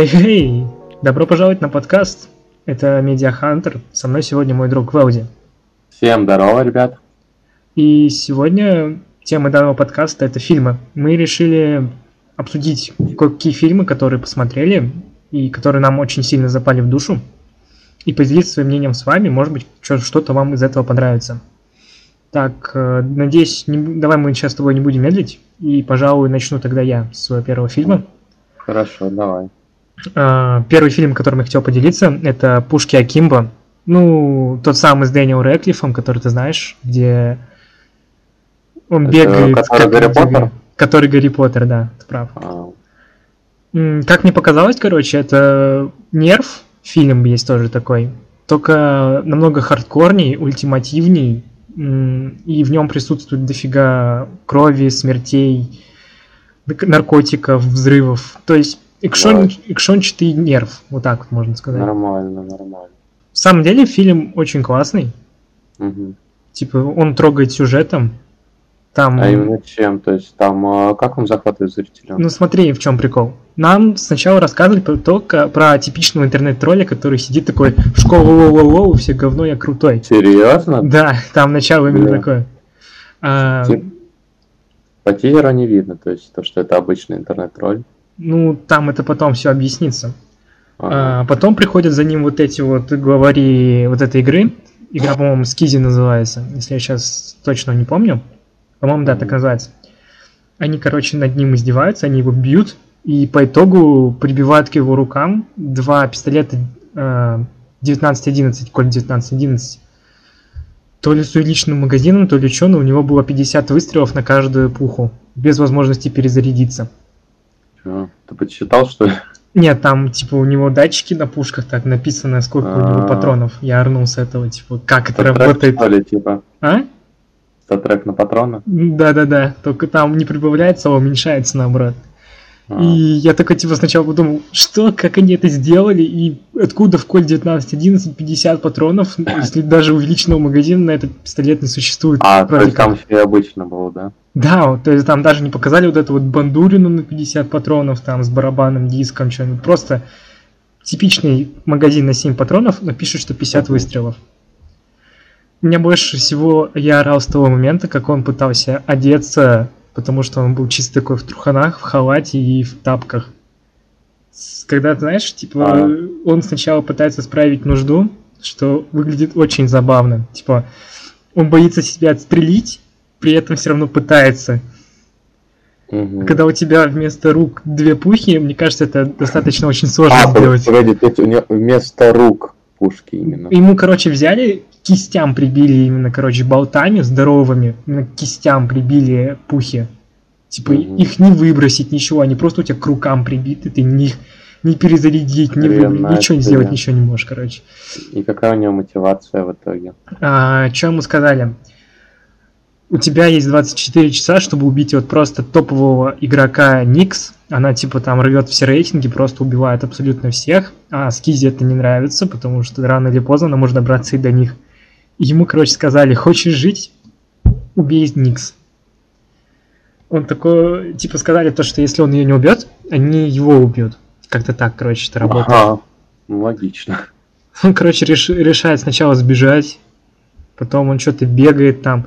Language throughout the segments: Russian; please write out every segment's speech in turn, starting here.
Хей-хей! Добро пожаловать на подкаст. Это Media Hunter. Со мной сегодня мой друг Велди. Всем здорово, ребят. И сегодня тема данного подкаста это фильмы. Мы решили обсудить какие фильмы, которые посмотрели и которые нам очень сильно запали в душу. И поделиться своим мнением с вами. Может быть, что-то вам из этого понравится. Так, э, надеюсь, не, давай мы сейчас с тобой не будем медлить. И, пожалуй, начну тогда я с своего первого фильма. Хорошо, давай. А, первый фильм, которым я хотел поделиться, это «Пушки Акимба». Ну, тот самый с Дэниелом Рэдклиффом, который ты знаешь, где он это бегает. Который Гарри Поттер? Который Гарри Поттер, да, ты прав. А. Как мне показалось, короче, это нерв, фильм есть тоже такой, только намного хардкорней, ультимативней, и в нем присутствует дофига крови, смертей, наркотиков, взрывов. То есть экшон, экшончатый нерв, вот так вот можно сказать. Нормально, нормально. В самом деле фильм очень классный. Угу. Типа он трогает сюжетом. Там... А именно чем? То есть там а, как он захватывает зрителя? Ну смотри, в чем прикол. Нам сначала рассказывали про, то, про типичного интернет-тролля, который сидит такой в школу воу все говно, я крутой. Серьезно? Да, там начало именно да. такое. А... По тизеру не видно, то есть то, что это обычный интернет-тролль. Ну, там это потом все объяснится. А, потом приходят за ним вот эти вот главари вот этой игры. Игра, по-моему, Скизи называется, если я сейчас точно не помню. По-моему, да, так называется. Они, короче, над ним издеваются, они его бьют, и по итогу прибивают к его рукам два пистолета э, 1911, Коль 1911. То ли с увеличенным магазином, то ли что, но у него было 50 выстрелов на каждую пуху, без возможности перезарядиться. Ты подсчитал, что ли? Нет, там, типа, у него датчики на пушках так написано, сколько у него а. патронов. Я орнул с этого, типа, как это работает. Что ли, типа? А? Статрек на патроны? Да-да-да, только там не прибавляется, а уменьшается наоборот. И я такой, типа, сначала подумал, что, как они это сделали, и откуда в Коль 1911 50 патронов, если даже увеличенного магазина на этот пистолет не существует. А, то есть там все обычно было, да? Да, то есть там даже не показали вот эту вот бандурину на 50 патронов, там, с барабаном, диском, что-нибудь. Просто типичный магазин на 7 патронов, но пишут, что 50 uh-huh. выстрелов. Меня больше всего я орал с того момента, как он пытался одеться потому что он был чисто такой в труханах, в халате и в тапках. Когда, знаешь, типа, а. он сначала пытается справить нужду, что выглядит очень забавно. Типа, он боится себя отстрелить, при этом все равно пытается. Угу. Когда у тебя вместо рук две пухи, мне кажется, это достаточно очень сложно а, сделать. Погоди, у него вместо рук пушки именно. Ему, короче, взяли кистям прибили именно, короче, болтами здоровыми, именно кистям прибили пухи. Типа mm-hmm. их не выбросить, ничего, они просто у тебя к рукам прибиты, ты не их не перезарядить, не вы... ничего не сделать, ничего не можешь, короче. И какая у него мотивация в итоге? А, что ему сказали? У тебя есть 24 часа, чтобы убить вот просто топового игрока Никс. Она типа там рвет все рейтинги, просто убивает абсолютно всех. А Скизи это не нравится, потому что рано или поздно она может добраться и до них. Ему, короче, сказали, хочешь жить, убей Никс. Он такой, типа, сказали то, что если он ее не убьет, они его убьют. Как-то так, короче, это работает. Ага, ну, логично. Он, короче, реш, решает сначала сбежать, потом он что-то бегает там,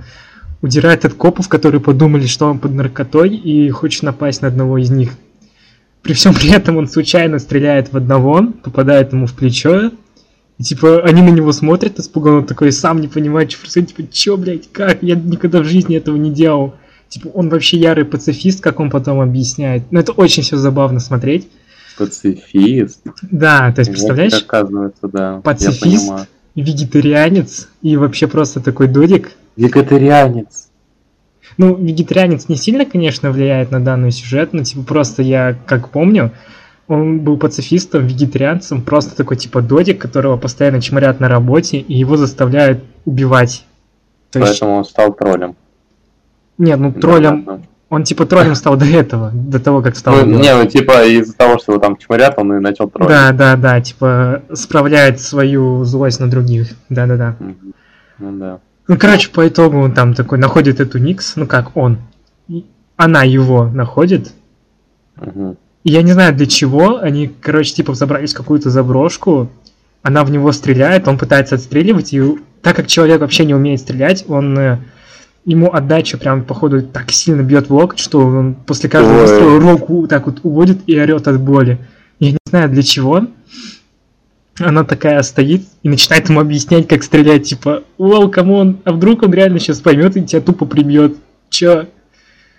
удирает от копов, которые подумали, что он под наркотой и хочет напасть на одного из них. При всем при этом он случайно стреляет в одного, попадает ему в плечо, и, типа, они на него смотрят испуганно, такой, сам не понимает, что происходит, типа, чё, блядь, как? Я никогда в жизни этого не делал. Типа, он вообще ярый пацифист, как он потом объясняет. Но это очень все забавно смотреть. Пацифист? Да, то есть, представляешь? Оказывается, да. Пацифист, вегетарианец и вообще просто такой додик. Вегетарианец. Ну, вегетарианец не сильно, конечно, влияет на данный сюжет, но, типа, просто я, как помню, он был пацифистом, вегетарианцем, просто такой типа додик, которого постоянно чморят на работе, и его заставляют убивать. То Поэтому есть... он стал троллем. Нет, ну троллем... Да, да, Он типа троллем стал до этого, до того, как стал... Ну, не, ну типа из-за того, что его там чморят, он и начал троллить. Да, да, да, типа справляет свою злость на других. Да-да-да. Ну да. Ну, короче, по итогу он там такой находит эту Никс, ну как он. Она его находит. Угу Я не знаю для чего, они, короче, типа забрались в какую-то заброшку, она в него стреляет, он пытается отстреливать, и так как человек вообще не умеет стрелять, он э, ему отдача прям, походу, так сильно бьет в локоть, что он после каждого выстрела руку так вот уводит и орет от боли. Я не знаю для чего. Она такая стоит и начинает ему объяснять, как стрелять, типа, lol, come on, а вдруг он реально сейчас поймет и тебя тупо прибьет. Чё?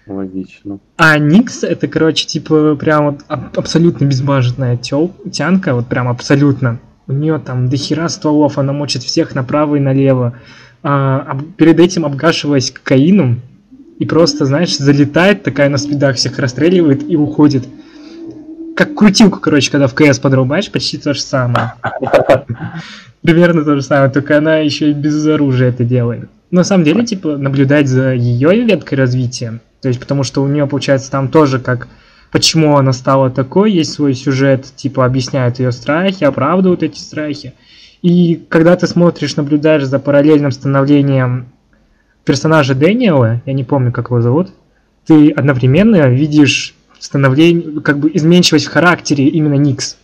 Логично. А Никс это, короче, типа, прям вот аб- абсолютно безбашенная тёл, тянка, вот прям абсолютно. У нее там дохера стволов, она мочит всех направо и налево. А, перед этим обгашиваясь кокаином, и просто, знаешь, залетает, такая на спидах всех расстреливает и уходит. Как крутилку, короче, когда в КС подрубаешь, почти то же самое. Примерно то же самое, только она еще и без оружия это делает. На самом деле, типа, наблюдать за ее веткой развития, то есть потому что у нее, получается, там тоже как почему она стала такой, есть свой сюжет, типа, объясняют ее страхи, оправдывают эти страхи. И когда ты смотришь, наблюдаешь за параллельным становлением персонажа Дэниела, я не помню, как его зовут, ты одновременно видишь становление, как бы изменчивость в характере именно Никс.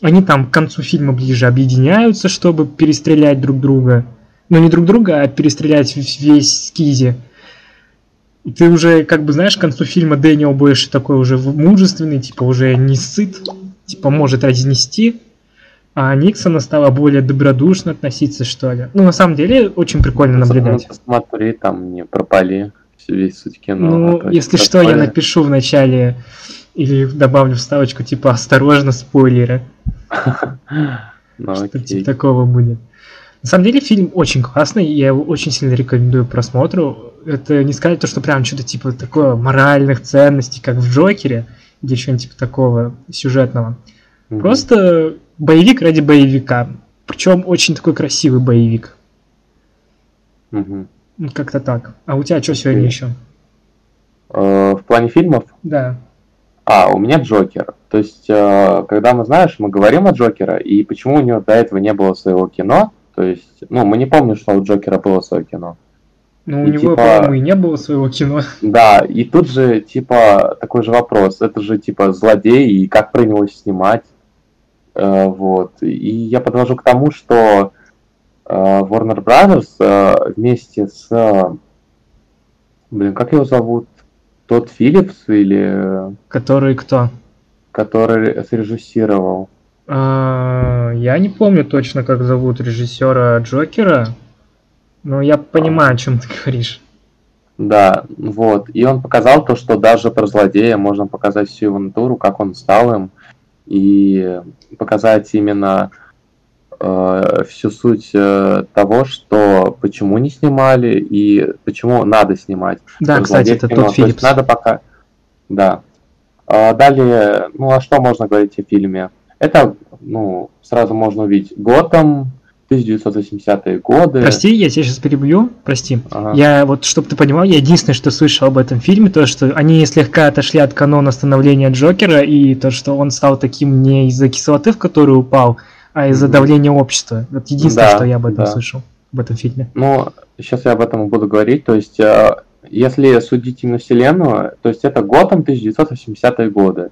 Они там к концу фильма ближе объединяются, чтобы перестрелять друг друга. Ну, не друг друга, а перестрелять весь скизи. И ты уже, как бы, знаешь, к концу фильма Дэниел больше такой уже мужественный, типа, уже не сыт, типа, может разнести. А Никсона стала более добродушно относиться, что ли. Ну, на самом деле, очень прикольно наблюдать. Ну, посмотри, там не пропали весь суть кино. Ну, а если что, я такое. напишу в начале или добавлю вставочку, типа, осторожно, спойлеры. Ну, Что типа такого будет. На самом деле фильм очень классный, я его очень сильно рекомендую просмотру. Это не сказать то, что прям что-то типа такое моральных ценностей, как в Джокере, или что-нибудь типа такого сюжетного. Мгм. Просто боевик ради боевика. Причем очень такой красивый боевик. Ну, Как-то так. А у тебя что сегодня еще? Э, В плане фильмов Да. А, у меня Джокер. То есть, э, когда мы, знаешь, мы говорим о Джокера, и почему у него до этого не было своего кино, то есть, ну, мы не помним, что у Джокера было свое кино. Ну, у И него, типа- по-моему, и не было своего кино. Да, и тут же, типа, такой же вопрос. Это же, типа, злодей, и как про него снимать? Э, вот. И я подвожу к тому, что э, Warner Brothers э, вместе с... э, блин, как его зовут? Тот Филлипс или... Который кто? который срежиссировал. А, Я не помню точно, как зовут режиссера Джокера, но я понимаю, о чем ты говоришь. Да, вот. И он показал то, что даже про злодея можно показать всю его натуру, как он стал им, и показать именно э, всю суть э, того, что почему не снимали и почему надо снимать. Да, Про кстати, это кино. тот То есть Филлипс. надо пока... Да. А далее, ну а что можно говорить о фильме? Это, ну, сразу можно увидеть Готэм, 1980-е годы. Прости, я тебя сейчас перебью, прости. Ага. Я вот, чтобы ты понимал, я единственное, что слышал об этом фильме, то, что они слегка отошли от канона становления Джокера, и то, что он стал таким не из-за кислоты, в которую упал, а из-за Мгм. давления общества. Вот единственное, Да, что я об этом да. слышал, об этом фильме. Ну, сейчас я об этом буду говорить. То есть, э, если судить именно вселенную, то есть это Готэм 1980-е годы.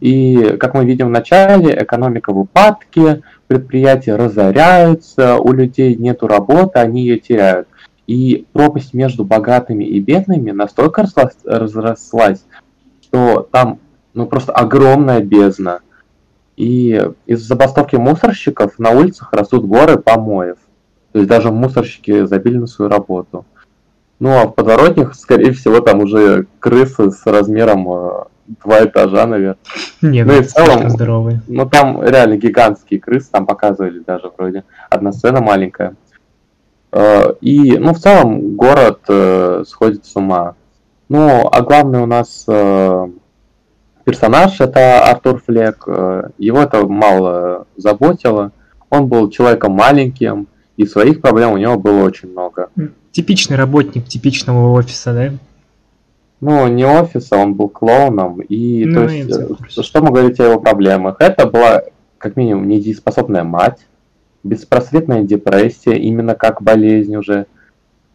И, как мы видим в начале, экономика в упадке, предприятия разоряются, у людей нету работы, они ее теряют. И пропасть между богатыми и бедными настолько разрос- разрослась, что там ну, просто огромная бездна. И из забастовки мусорщиков на улицах растут горы помоев. То есть даже мусорщики забили на свою работу. Ну а в подворотнях, скорее всего, там уже крысы с размером э, два этажа, наверное. Нет, Ну и это в целом- здоровые. Ну там реально гигантские крысы, там показывали даже вроде. Одна сцена маленькая. Э, И, ну, в целом, город э, сходит с ума. Ну, а главный у нас э, персонаж это Артур Флек. Э, Его это мало заботило. Он был человеком маленьким, и своих проблем у него было очень много. Типичный работник типичного офиса, да? Ну, не офиса, он был клоуном. И Ну, то есть, э, курсе. что мы говорить о его проблемах? Это была, как минимум, недееспособная мать, беспросветная депрессия, именно как болезнь уже,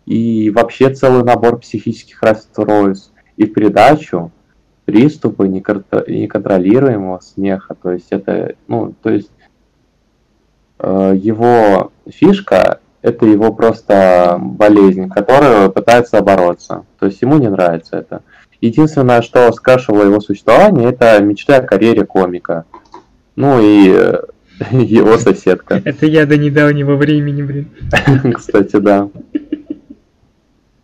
и вообще целый набор психических расстройств. И в придачу, в приступы неконтролируемого смеха. То есть это, ну, то есть э, его фишка это его просто болезнь, которую пытается бороться. То есть ему не нравится это. Единственное, что скрашивало его существование, это мечта о карьере комика. Ну и его соседка. Это я до недавнего времени, блин. Кстати, да.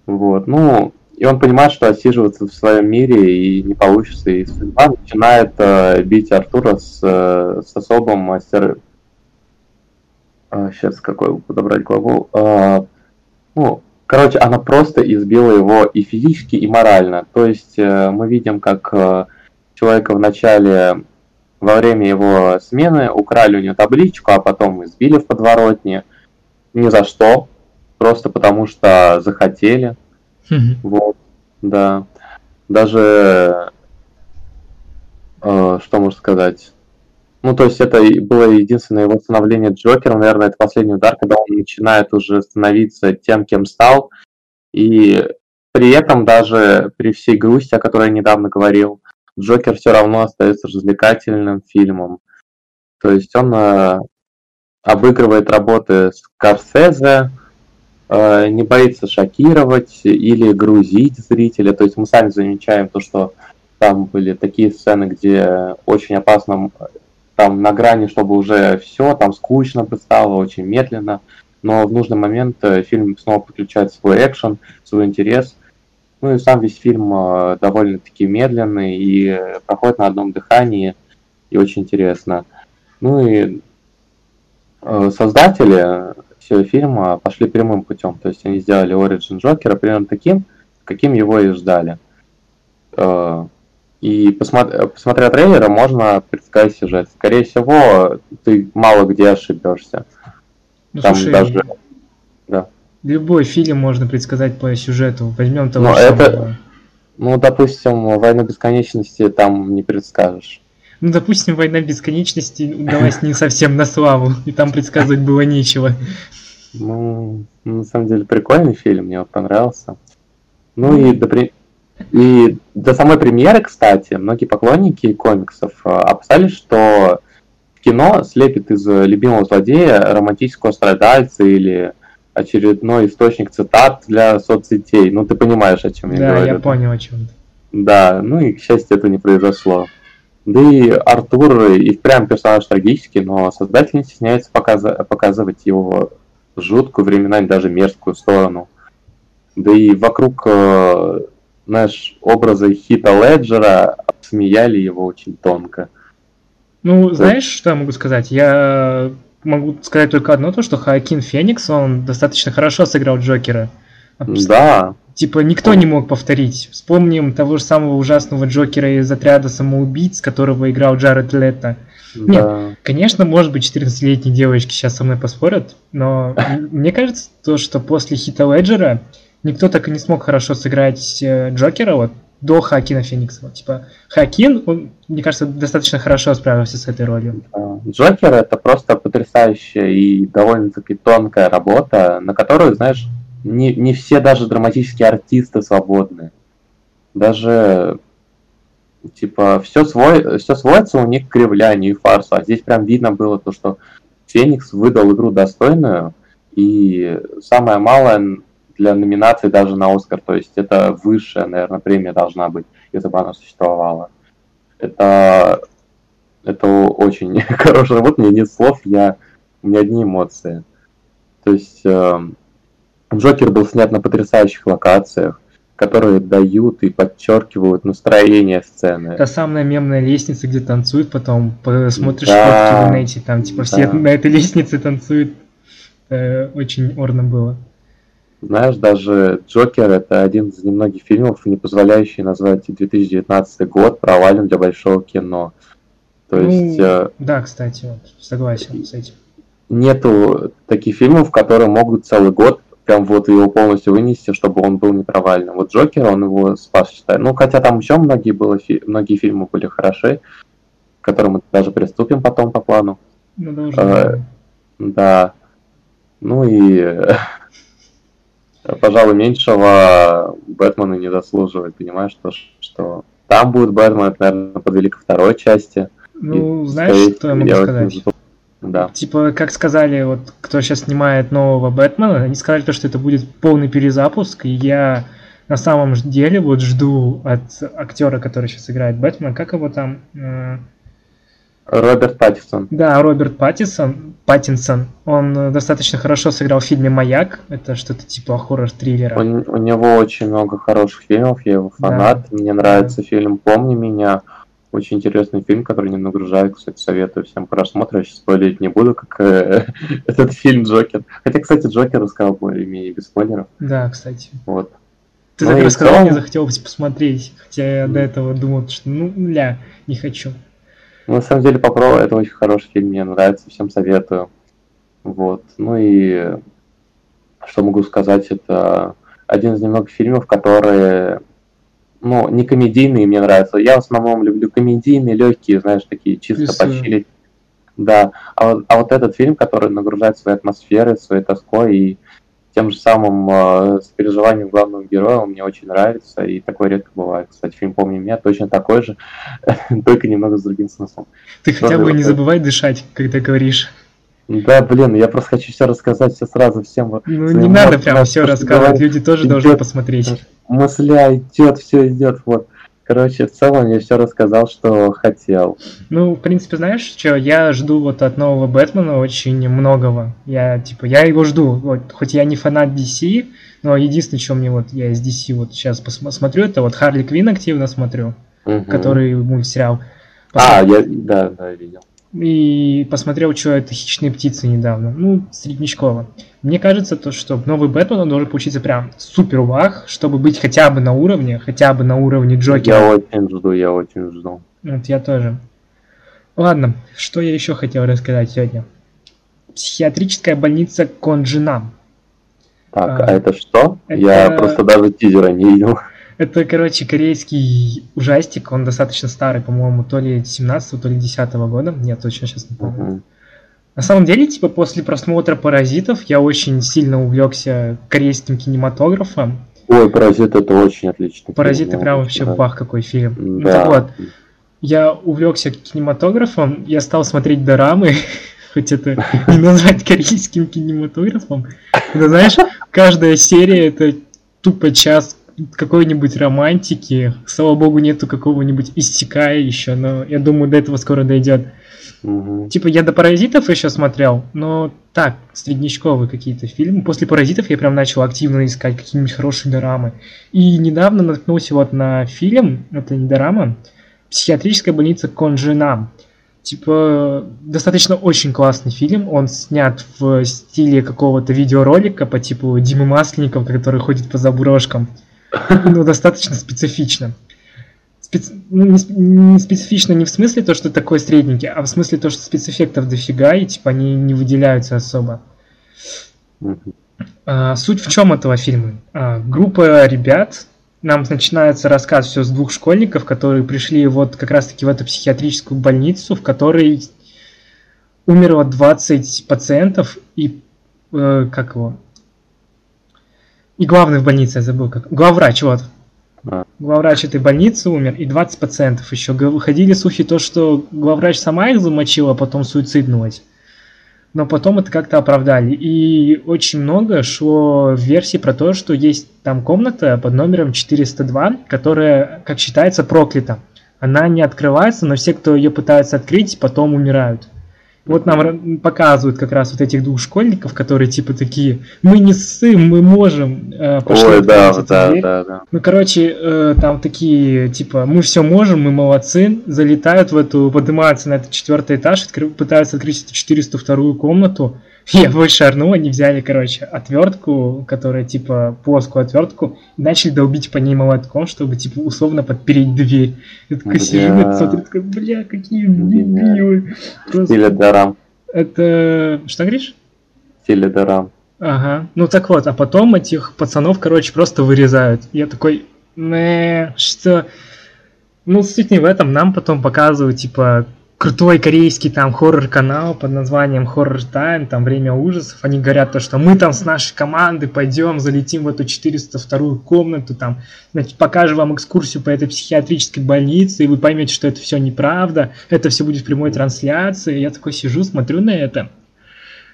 Вот, ну, и он понимает, что отсиживаться в своем мире и не получится, и судьба начинает э, бить Артура с, э, с особым мастер... А, сейчас какой подобрать главу? А, ну, короче, она просто избила его и физически, и морально. То есть э, мы видим, как э, человека в начале во время его смены украли у него табличку, а потом избили в подворотне. Ни за что. Просто потому что захотели. Вот, да. Даже, э, что можно сказать? Ну, то есть это было единственное его становление Джокером, наверное, это последний удар, когда он начинает уже становиться тем, кем стал. И при этом даже при всей грусти, о которой я недавно говорил, Джокер все равно остается развлекательным фильмом. То есть он э, обыгрывает работы Скорсезе, э, не боится шокировать или грузить зрителя. То есть мы сами замечаем то, что там были такие сцены, где очень опасно, там на грани, чтобы уже все, там скучно стало, очень медленно. Но в нужный момент э, фильм снова подключает свой экшен, свой интерес – ну и сам весь фильм э, довольно-таки медленный и проходит на одном дыхании, и очень интересно. Ну и э, создатели всего фильма пошли прямым путем, то есть они сделали Origin Джокера примерно таким, каким его и ждали. И посмотря, посмотря трейлеры, можно предсказать сюжет. Скорее всего, ты мало где ошибешься. Ну, Там слушай, даже... Да. Любой фильм можно предсказать по сюжету. Возьмем того Но же это... самого. Ну, допустим, «Войну бесконечности» там не предскажешь. Ну, допустим, «Война бесконечности» удалась не совсем на славу, и там предсказывать было нечего. Ну, на самом деле, прикольный фильм, мне вот понравился. Ну и до, при... и до самой премьеры, кстати, многие поклонники комиксов а, опасались, что кино слепит из любимого злодея романтического страдальца или очередной источник цитат для соцсетей. Ну, ты понимаешь, о чем я да, говорю. Да, я понял, о чем. Да, ну и, к счастью, это не произошло. Да и Артур и впрямь персонаж трагический, но создатель не стесняется показ- показывать его жуткую, временами даже мерзкую сторону. Да и вокруг, э, знаешь, образа Хита Леджера смеяли его очень тонко. Ну, знаешь, что я могу сказать? Я могу сказать только одно, то, что Хакин Феникс, он достаточно хорошо сыграл Джокера. Да. Типа никто не мог повторить. Вспомним того же самого ужасного Джокера из отряда самоубийц, которого играл Джаред Лето. Да. Нет, конечно, может быть, 14-летние девочки сейчас со мной поспорят, но мне кажется, то, что после Хита Леджера никто так и не смог хорошо сыграть э, Джокера, вот до Хакина Феникса. Типа, Хакин, он, мне кажется, достаточно хорошо справился с этой ролью. Джокер это просто потрясающая и довольно-таки тонкая работа, на которую, знаешь, не, не все даже драматические артисты свободны. Даже типа все свой, все сводится у них к кривлянию и фарсу. А здесь прям видно было то, что Феникс выдал игру достойную, и самое малое для номинации даже на Оскар. То есть это высшая, наверное, премия должна быть, если бы она существовала. Это, это очень хорошая работа, мне нет слов, я, у меня одни эмоции. То есть э, Джокер был снят на потрясающих локациях, которые дают и подчеркивают настроение сцены. Та самая мемная лестница, где танцуют, потом посмотришь да, фотки в интернете, там типа все да. на этой лестнице танцуют. Э, очень орно было. Знаешь, даже Джокер это один из немногих фильмов, не позволяющий назвать 2019 год провален для большого кино. То ну, есть... Э, да, кстати, вот, согласен с этим. Нету таких фильмов, которые могут целый год прям вот его полностью вынести, чтобы он был не провальным. Вот Джокер, он его спас, считаю. Ну, хотя там еще многие, было, фи- многие фильмы были хороши, к которым мы даже приступим потом по плану. Ну, да, уже. Э, да. Ну и пожалуй, меньшего Бэтмена не заслуживает, понимаешь, то, что там будет Бэтмен, это, наверное, подвели ко второй части. Ну, и, знаешь, что я могу сказать? Да. Типа, как сказали, вот кто сейчас снимает нового Бэтмена, они сказали то, что это будет полный перезапуск, и я на самом деле вот жду от актера, который сейчас играет Бэтмена, как его там? Роберт Паттинсон. Да, Роберт Паттинсон. Паттинсон. Он э, достаточно хорошо сыграл в фильме «Маяк». Это что-то типа хоррор-триллера. У, у него очень много хороших фильмов, я его фанат. Да. Мне нравится да. фильм «Помни меня». Очень интересный фильм, который не нагружает, кстати, советую всем просмотру. Я сейчас спойлерить не буду, как э, этот фильм «Джокер». Хотя, кстати, «Джокер» рассказал более-менее без спойлеров. Да, кстати. Вот. Ты ну так рассказал, целом... мне захотелось посмотреть. Хотя я до этого думал, что ну, ля, не хочу. Ну, на самом деле, попробуй, это очень хороший фильм, мне нравится, всем советую. Вот. Ну и что могу сказать, это один из немногих фильмов, которые, ну, не комедийные мне нравятся. Я в основном люблю комедийные, легкие, знаешь, такие чисто почилить. Да, а вот, а вот этот фильм, который нагружает своей атмосферой, своей тоской и тем же самым э, с переживанием главного героя он мне очень нравится, и такое редко бывает. Кстати, фильм «Помни меня» точно такой же, только немного с другим смыслом. Ты хотя бы не забывай дышать, когда говоришь. Да, блин, я просто хочу все рассказать все сразу всем. Ну не надо прям все рассказывать, люди тоже должны посмотреть. Мысля идет, все идет, вот. Короче, в целом я все рассказал, что хотел. Ну, в принципе, знаешь, что я жду вот от нового Бэтмена очень многого. Я, типа, я его жду. Вот, хоть я не фанат DC, но единственное, что мне вот я из DC вот сейчас посмотрю, это вот Харли Квин активно смотрю, угу. который мультсериал. Посмотр... А, я, да, да, видел. И посмотрел, это «Хищные птицы» недавно. Ну, среднячково. Мне кажется, то, что новый Бэтмен он должен получиться прям супер вах, чтобы быть хотя бы на уровне, хотя бы на уровне Джокера. Я очень жду, я очень жду. Вот я тоже. Ладно, что я еще хотел рассказать сегодня. Психиатрическая больница Конджинам. Так, а, а это что? Это... Я просто даже тизера не видел. Это, короче, корейский ужастик, он достаточно старый, по-моему, то ли 17 то ли 10 года, нет, точно сейчас не помню. На самом деле, типа, после просмотра «Паразитов» я очень сильно увлекся корейским кинематографом. Ой, «Паразит» — это очень отлично. «Паразиты» прям вообще бах какой фильм. Да. Ну так вот, я увлекся кинематографом, я стал смотреть дорамы, хоть это не назвать корейским кинематографом. Но знаешь, каждая серия это тупо час какой-нибудь романтики. Слава богу, нету какого-нибудь истекая еще, но я думаю, до этого скоро дойдет. Угу. Типа я до паразитов еще смотрел, но так, среднячковые какие-то фильмы. После паразитов я прям начал активно искать какие-нибудь хорошие дорамы. И недавно наткнулся вот на фильм, это не дорама, «Психиатрическая больница Конжена». Типа, достаточно очень классный фильм. Он снят в стиле какого-то видеоролика по типу Димы Масленникова, который ходит по заброшкам. Ну, достаточно специфично специ... ну, не, не специфично не в смысле то, что такой средненький, а в смысле то, что спецэффектов дофига, и типа они не выделяются особо. А, суть в чем этого фильма? А, группа ребят, нам начинается рассказ все с двух школьников, которые пришли вот как раз-таки в эту психиатрическую больницу, в которой умерло 20 пациентов, и э, как его? И главный в больнице, я забыл как. Главврач, вот. Главврач этой больницы умер, и 20 пациентов еще. Выходили слухи то, что главврач сама их замочила, а потом суициднулась. Но потом это как-то оправдали. И очень много шло версий про то, что есть там комната под номером 402, которая, как считается, проклята. Она не открывается, но все, кто ее пытаются открыть, потом умирают. Вот нам показывают как раз вот этих двух школьников, которые типа такие, мы не ссым, мы можем. Э, Ой, да, да, да, да. Ну, короче, э, там такие, типа, мы все можем, мы молодцы, залетают в эту, поднимаются на этот четвертый этаж, откры, пытаются открыть эту 402 комнату, Я больше орнул, они взяли, короче, отвертку, которая типа плоскую отвертку, и начали долбить по ней молотком, чтобы типа условно подпереть дверь. Я такой сижу, смотрю, такой, бля, какие дебилы. Стиля дарам. Это... Что говоришь? Стиля дарам. Ага. Ну так вот, а потом этих пацанов, короче, просто вырезают. Я такой, не, что... Ну, суть не в этом, нам потом показывают, типа, крутой корейский там хоррор-канал под названием Horror Time, там Время ужасов, они говорят то, что мы там с нашей командой пойдем, залетим в эту 402 комнату, там, значит, покажем вам экскурсию по этой психиатрической больнице, и вы поймете, что это все неправда, это все будет в прямой трансляции. Я такой сижу, смотрю на это,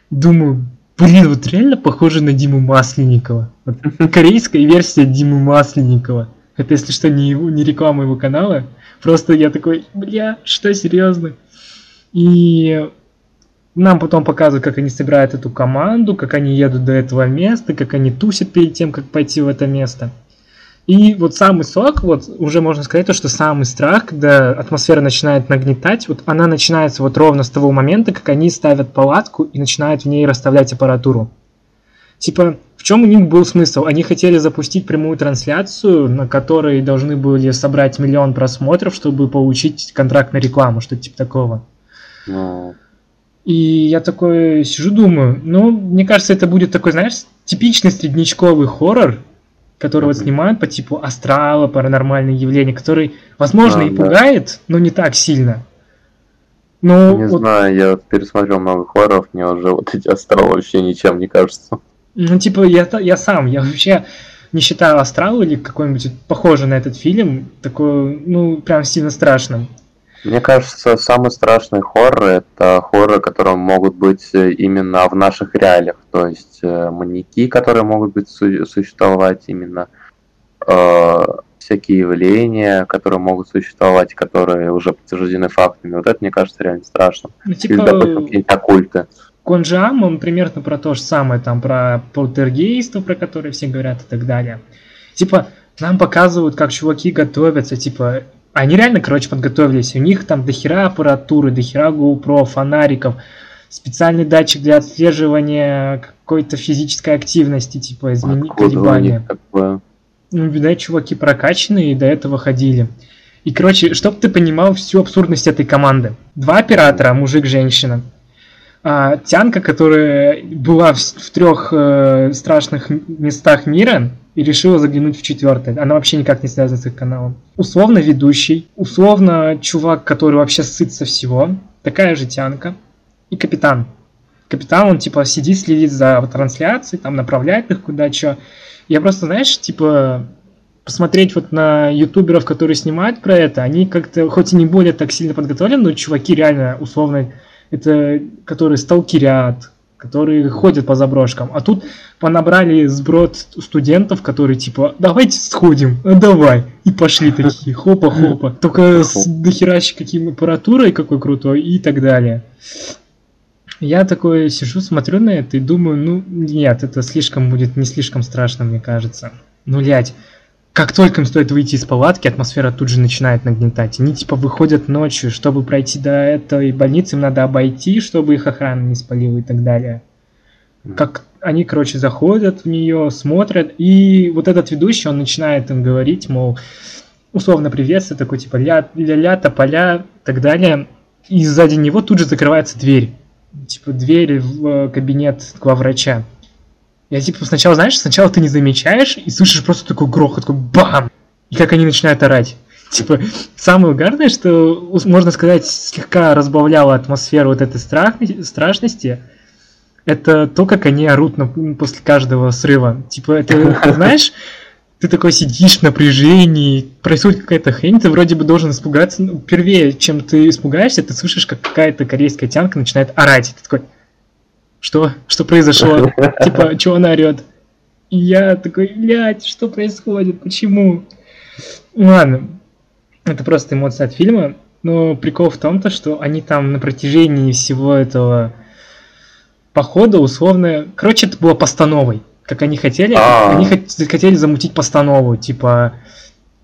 думаю, блин, вот реально похоже на Диму Масленникова. Вот, корейская версия Димы Масленникова. Это, если что, не, его, не реклама его канала, Просто я такой, бля, что серьезно? И нам потом показывают, как они собирают эту команду, как они едут до этого места, как они тусят перед тем, как пойти в это место. И вот самый сок, вот уже можно сказать, то, что самый страх, когда атмосфера начинает нагнетать, вот она начинается вот ровно с того момента, как они ставят палатку и начинают в ней расставлять аппаратуру. Типа, в чем у них был смысл? Они хотели запустить прямую трансляцию, на которой должны были собрать миллион просмотров, чтобы получить контракт на рекламу, что-то типа такого. Ну, И я такой сижу, думаю, ну, мне кажется, это будет такой, знаешь, типичный среднячковый хоррор, который вот Мгм. снимают по типу астрала, паранормальные явления, который, возможно, А, и да. пугает, но не так сильно. Ну, не вот знаю, я пересмотрел много хорроров, мне уже вот эти астралы вообще ничем не кажутся. Ну, типа, я, я сам, я вообще не считаю «Астрал» или какой-нибудь похожий на этот фильм, такой, ну, прям сильно страшным. Мне кажется, самый страшный хоррор это хорроры, которые могут быть э, именно в наших реалиях. То есть э, маньяки, которые могут быть су- существовать именно э, всякие явления, которые могут существовать, которые уже подтверждены фактами. Вот это, мне кажется, реально страшно. Ну, Или, типа, допустим, какие-нибудь оккульты. Конджам, он примерно про то же самое, там, про полтергейство, про которые все говорят и так далее. Типа, нам показывают, как чуваки готовятся, типа, они реально, короче, подготовились. У них там дохера аппаратуры, дохера GoPro, фонариков, специальный датчик для отслеживания какой-то физической активности, типа, изменить Откуда колебания. такое? Ну, видать, чуваки прокачанные и до этого ходили. И, короче, чтоб ты понимал всю абсурдность этой команды. Два оператора, мужик, женщина. А, тянка, которая была в, в трех э, страшных местах мира и решила заглянуть в четвертое. Она вообще никак не связана с их каналом. Условно ведущий, условно чувак, который вообще сыт со всего. Такая же тянка. И капитан. Капитан, он типа сидит, следит за трансляцией, там направляет их куда что. Я просто, знаешь, типа посмотреть вот на ютуберов, которые снимают про это, они как-то, хоть и не более так сильно подготовлены, но чуваки реально условно, это которые сталкерят, которые ходят по заброшкам. А тут понабрали сброд студентов, которые типа, давайте сходим, а давай. И пошли такие, хопа-хопа. Только с дохеращей каким аппаратурой какой крутой и так далее. Я такой сижу, смотрю на это и думаю, ну нет, это слишком будет не слишком страшно, мне кажется. Ну, лять, как только им стоит выйти из палатки, атмосфера тут же начинает нагнетать. Они типа выходят ночью, чтобы пройти до этой больницы, им надо обойти, чтобы их охрана не спалила и так далее. Как они, короче, заходят в нее, смотрят, и вот этот ведущий, он начинает им говорить, мол, условно приветствие, такой типа ля, ля-ля, тополя, и так далее. И сзади него тут же закрывается дверь. Типа дверь в э, кабинет главврача. Я типа сначала, знаешь, сначала ты не замечаешь и слышишь просто такой грохот, такой бам! И как они начинают орать. Типа, самое угарное, что, можно сказать, слегка разбавляло атмосферу вот этой страх- страшности, это то, как они орут на- после каждого срыва. Типа, это, знаешь, ты такой сидишь в напряжении, происходит какая-то хрень, ты вроде бы должен испугаться. Ну, Первее, чем ты испугаешься, ты слышишь, как какая-то корейская тянка начинает орать. Ты такой, что? Что произошло? Типа, что она орет? И я такой, блядь, что происходит? Почему? Ладно, это просто эмоции от фильма. Но прикол в том, то, что они там на протяжении всего этого похода условно... Короче, это было постановой. Как они хотели. А. Они хот- хотели замутить постанову. Типа,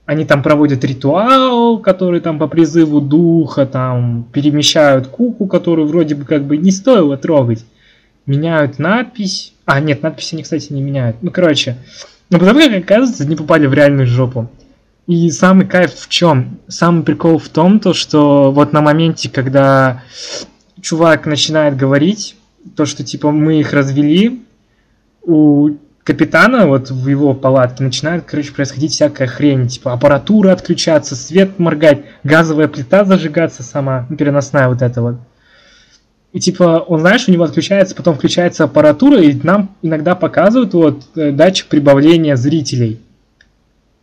они там проводят ритуал, который там по призыву духа, там перемещают куку, которую вроде бы как бы не стоило трогать. Меняют надпись. А, нет, надпись они, кстати, не меняют. Ну, короче. Но потом, как оказывается, они попали в реальную жопу. И самый кайф в чем? Самый прикол в том, то, что вот на моменте, когда чувак начинает говорить, то, что типа мы их развели, у капитана вот в его палатке начинает, короче, происходить всякая хрень. Типа аппаратура отключаться, свет моргать, газовая плита зажигаться сама, ну, переносная вот эта вот. И типа, он, знаешь, у него отключается, потом включается аппаратура, и нам иногда показывают вот э, датчик прибавления зрителей.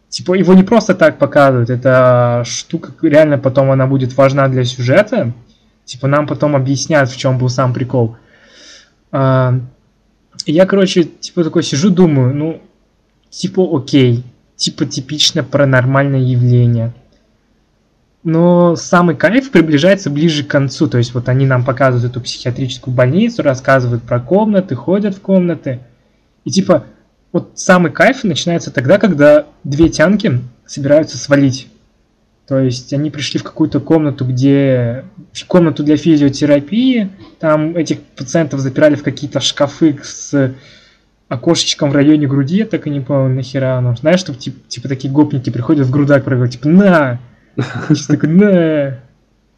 Типа, его не просто так показывают, это штука, реально потом она будет важна для сюжета. Типа, нам потом объяснят, в чем был сам прикол. А, я, короче, типа такой сижу, думаю, ну, типа окей, типа типично паранормальное явление. Но самый кайф приближается ближе к концу. То есть вот они нам показывают эту психиатрическую больницу, рассказывают про комнаты, ходят в комнаты. И типа вот самый кайф начинается тогда, когда две тянки собираются свалить. То есть они пришли в какую-то комнату, где... Комнату для физиотерапии. Там этих пациентов запирали в какие-то шкафы с окошечком в районе груди. Я так и не понял, нахера оно. Знаешь, что типа, типа такие гопники приходят в грудак, проговорят, типа, на! Сейчас такой, на!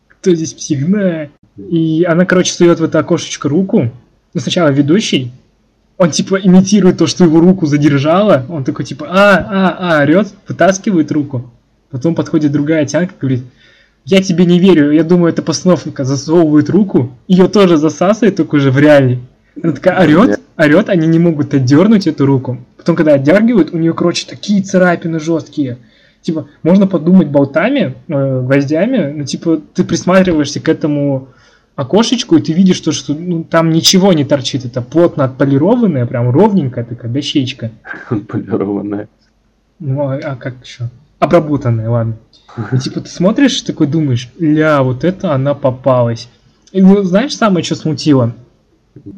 Кто здесь псих, на! И она, короче, сует в это окошечко руку. Ну, сначала ведущий, он типа имитирует то, что его руку задержало. Он такой типа, а, а, а, орет, вытаскивает руку. Потом подходит другая тянка говорит, я тебе не верю, я думаю, это постановка. Засовывает руку, ее тоже засасывает, только уже в реале. Она такая орет, орет, они не могут отдернуть эту руку. Потом, когда отдергивают, у нее, короче, такие царапины жесткие. Типа, можно подумать болтами, э, гвоздями, но типа ты присматриваешься к этому окошечку, и ты видишь, что, что ну, там ничего не торчит. Это плотно отполированная, прям ровненькая такая дощечка. Отполированная. Ну, а, а как еще? Обработанная, ладно. И типа ты смотришь, такой думаешь, ля, вот это она попалась. И ну, знаешь, самое, что смутило?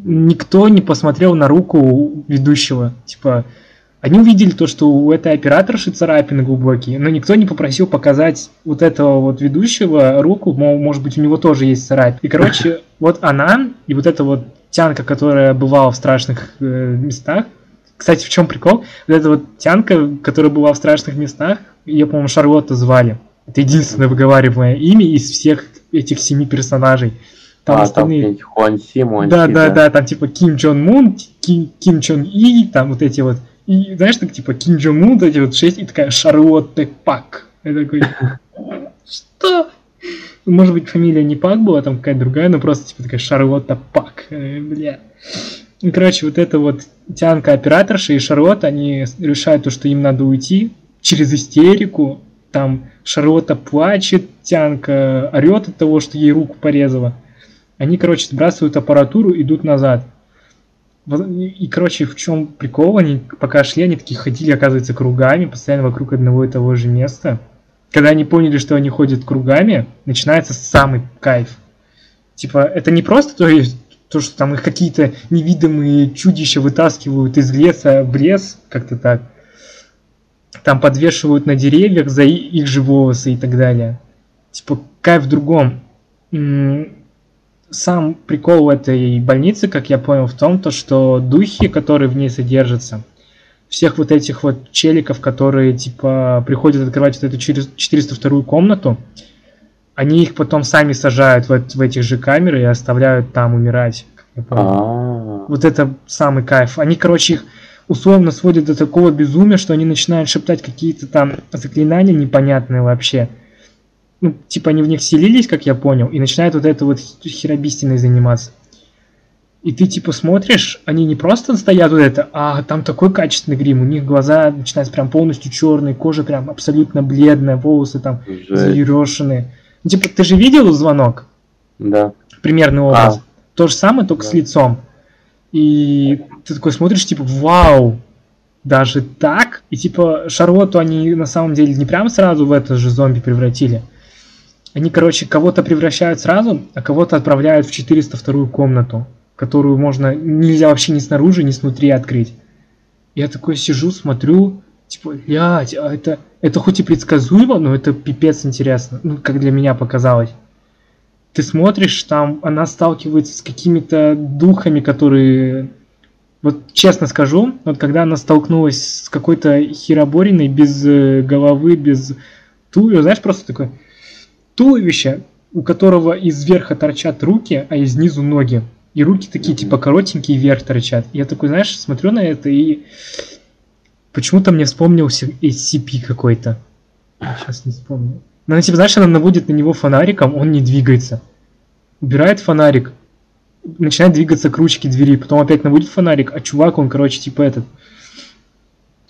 Никто не посмотрел на руку ведущего. Типа, они увидели то, что у этой операторши царапины глубокие, но никто не попросил показать вот этого вот ведущего руку, мол, может быть, у него тоже есть царапины. И, короче, вот она и вот эта вот тянка, которая бывала в страшных э, местах, кстати, в чем прикол? Вот эта вот тянка, которая была в страшных местах, ее, по-моему, Шарлотта звали. Это единственное выговариваемое имя из всех этих семи персонажей. Там а, остальные... там Хуан Си, Муан да, да, да, да, там типа Ким Чон Мун, Ким, Ким Чон И, там вот эти вот и знаешь, так типа Ким Джон Ун, эти вот шесть, и такая Шарлотта Пак. Я такой, что? Может быть, фамилия не Пак была, там какая-то другая, но просто типа такая Шарлотта Пак. Э, бля. И, короче, вот эта вот тянка операторша и Шарлотта, они решают то, что им надо уйти через истерику. Там Шарлотта плачет, тянка орет от того, что ей руку порезала. Они, короче, сбрасывают аппаратуру, идут назад. И, короче, в чем прикол, они пока шли, они такие ходили, оказывается, кругами, постоянно вокруг одного и того же места. Когда они поняли, что они ходят кругами, начинается самый кайф. Типа, это не просто то, есть, то что там их какие-то невидимые чудища вытаскивают из леса в лес, как-то так. Там подвешивают на деревьях за их же волосы и так далее. Типа, кайф в другом сам прикол этой больницы, как я понял, в том, то, что духи, которые в ней содержатся, всех вот этих вот челиков, которые типа приходят открывать вот эту 402 комнату, они их потом сами сажают в, в этих же камеры и оставляют там умирать. А. Вот это самый кайф. Они, короче, их условно сводят до такого безумия, что они начинают шептать какие-то там заклинания непонятные вообще ну, типа они в них селились, как я понял, и начинают вот это вот херобистиной заниматься. И ты типа смотришь, они не просто стоят вот это, а там такой качественный грим, у них глаза начинаются прям полностью черные, кожа прям абсолютно бледная, волосы там заерошенные. Ну, типа, ты же видел звонок? Да. Примерный образ. А. То же самое, только да. с лицом. И ты такой смотришь, типа, вау, даже так? И типа Шарлотту они на самом деле не прям сразу в это же зомби превратили, они, короче, кого-то превращают сразу, а кого-то отправляют в 402 комнату, которую можно нельзя вообще ни снаружи, ни снутри открыть. Я такой сижу, смотрю, типа, блядь, а это, это хоть и предсказуемо, но это пипец интересно, ну, как для меня показалось. Ты смотришь, там она сталкивается с какими-то духами, которые... Вот честно скажу, вот когда она столкнулась с какой-то херобориной без э, головы, без тулью, знаешь, просто такой туловище, у которого из верха торчат руки, а из низу ноги. И руки такие, типа, коротенькие вверх торчат. Я такой, знаешь, смотрю на это и почему-то мне вспомнился SCP какой-то. Сейчас не вспомню. Но, она, типа, знаешь, она наводит на него фонариком, он не двигается. Убирает фонарик, начинает двигаться к ручке двери, потом опять наводит фонарик, а чувак, он, короче, типа этот,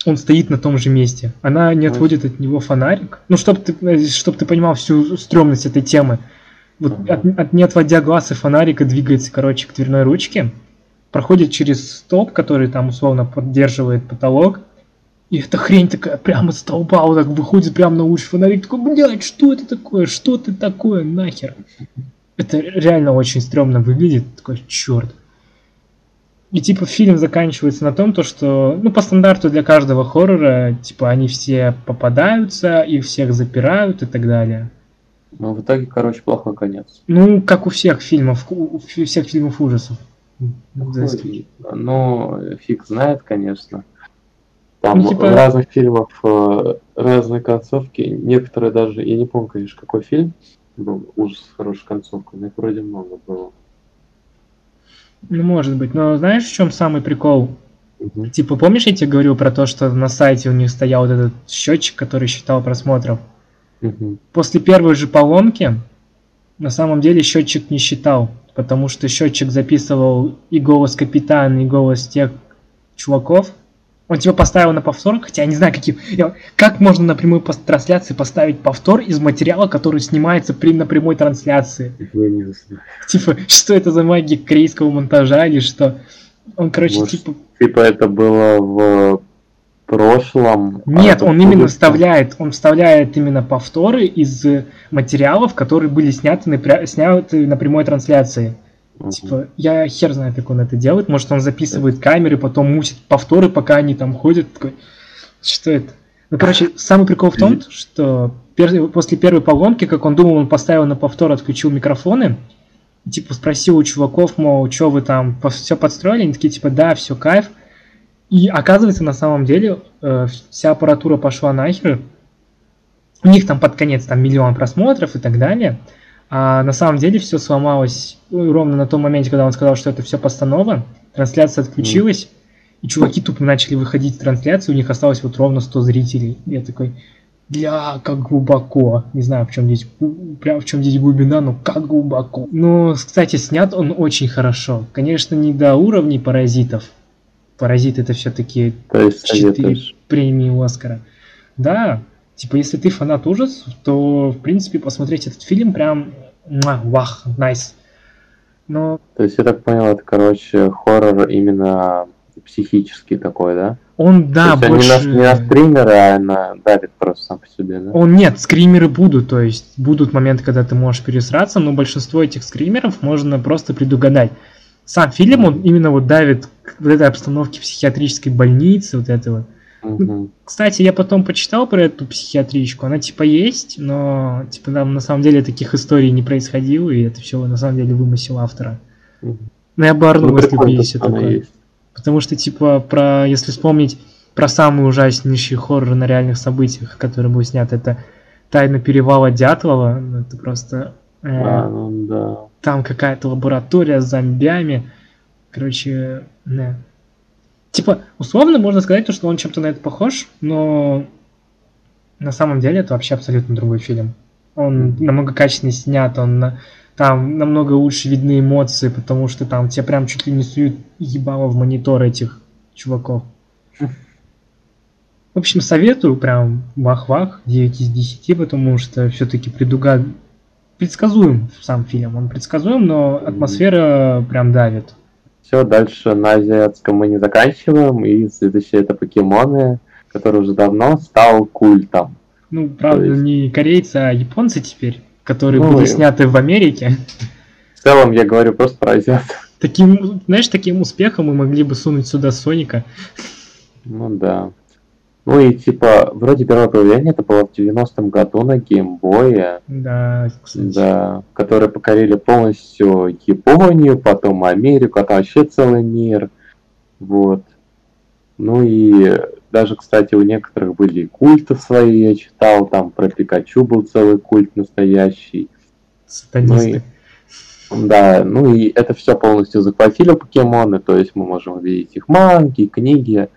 он стоит на том же месте. Она не отводит от него фонарик. Ну, чтобы ты, чтоб ты понимал всю стрёмность этой темы. Вот от, от- не отводя глаз и фонарика двигается, короче, к дверной ручке, проходит через столб, который там условно поддерживает потолок, и эта хрень такая прямо столба вот так выходит прямо на луч фонарик, такой, блядь, что это такое, что ты такое, нахер? Это реально очень стрёмно выглядит, такой, черт. И типа фильм заканчивается на том, то, что, ну, по стандарту для каждого хоррора, типа, они все попадаются, их всех запирают и так далее. Ну, в итоге, короче, плохой конец. Ну, как у всех фильмов, у всех фильмов ужасов. За исключением. Ну, фиг знает, конечно. Там Ну, типа- разных фильмах э, разные концовки. Некоторые даже, я не помню, конечно, какой фильм был ужас с хорошей концовкой, но их вроде много было. Ну, может быть. Но знаешь, в чем самый прикол? Мгм. Типа, помнишь, я тебе говорил про то, что на сайте у них стоял вот этот счетчик, который считал просмотров? Мгм. После первой же поломки на самом деле счетчик не считал, потому что счетчик записывал и голос капитана, и голос тех чуваков. Он типа поставил на повтор, хотя я не знаю, каким. я- Как можно на прямой трансляции поставить повтор из материала, который снимается при, на прямой трансляции? Я не знаю. Типа, что это за магия корейского монтажа или что? Он, короче, Может, типа. Типа это было в прошлом. а Нет, это он именно вставляет, он вставляет именно повторы из материалов, которые были сняты на, сняты на прямой трансляции. Мгм. Типа, я хер знает, как он это делает. Может, он записывает камеры, потом мутит повторы, пока они там ходят. Такой, что это? Ну, короче, самый прикол в том, что пер- после первой поломки, как он думал, он поставил на повтор, отключил микрофоны. Типа, спросил у чуваков, мол, что вы там все подстроили? Они такие, типа, да, все кайф. И оказывается, на самом деле, э, вся аппаратура пошла нахер. У них там под конец там миллион просмотров и так далее. А на самом деле все сломалось ну, ровно на том моменте, когда он сказал, что это все постанова. Трансляция отключилась, и чуваки тупо начали выходить с трансляции, у них осталось вот ровно 100 зрителей. Я такой, бля, как глубоко. Не знаю, в чем здесь, прям в чем здесь глубина, но как глубоко. Но, кстати, снят он очень хорошо. Конечно, не до уровней паразитов. Паразит это все-таки То есть 4 советуешь. премии Оскара. Да, типа, если ты фанат ужасов, то, в принципе, посмотреть этот фильм прям вах, найс. Но То есть я так понял, это, короче, хоррор именно психический такой, да? он, да, То есть больше... не, на, не на стримера, а на давит просто сам по себе, да? Он нет, скримеры будут, то есть будут моменты, когда ты можешь пересраться, но большинство этих скримеров можно просто предугадать. Сам фильм, он именно вот давит вот этой обстановке психиатрической больницы, вот это вот. Мгм. Кстати, я потом почитал про эту психиатричку, она типа есть, но типа там на самом деле таких историй не происходило, и это все на самом деле вымысел автора. Мгм. Но я бы орнул, Ну, если бы есть такое. есть. Потому что, типа, про, если вспомнить про самый ужаснейший хоррор на реальных событиях, который был снят, это Тайна перевала Дятлова. Ну, это просто... э, А, ну да. Там какая-то лаборатория с зомбями. Короче, да. Типа, условно можно сказать, то, что он чем-то на это похож, но на самом деле это вообще абсолютно другой фильм. Он намного качественнее снят, он на- там намного лучше видны эмоции, потому что там тебе прям чуть ли не суют ебало в монитор этих чуваков. В общем, советую прям вах-вах, 9 из 10, потому что все-таки предугад... предсказуем сам фильм. Он предсказуем, но атмосфера прям давит. Все, дальше на азиатском мы не заканчиваем, и следующее это покемоны, который уже давно стал культом. Ну, правда, есть- не корейцы, а японцы теперь, которые Ну, были и- сняты в Америке. В целом я говорю просто про азиат. Таким, знаешь, таким успехом мы могли бы сунуть сюда Соника. Ну да. Ну и типа, вроде первое появление это было в 90-м году на геймбое, Да, кстати. да, которые покорили полностью Японию, потом Америку, а там вообще целый мир. Вот. Ну и даже, кстати, у некоторых были и культы свои, я читал, там про Пикачу был целый культ настоящий. Сатанисты. Да, ну и это все полностью захватили покемоны, то есть мы можем увидеть их манги, книги,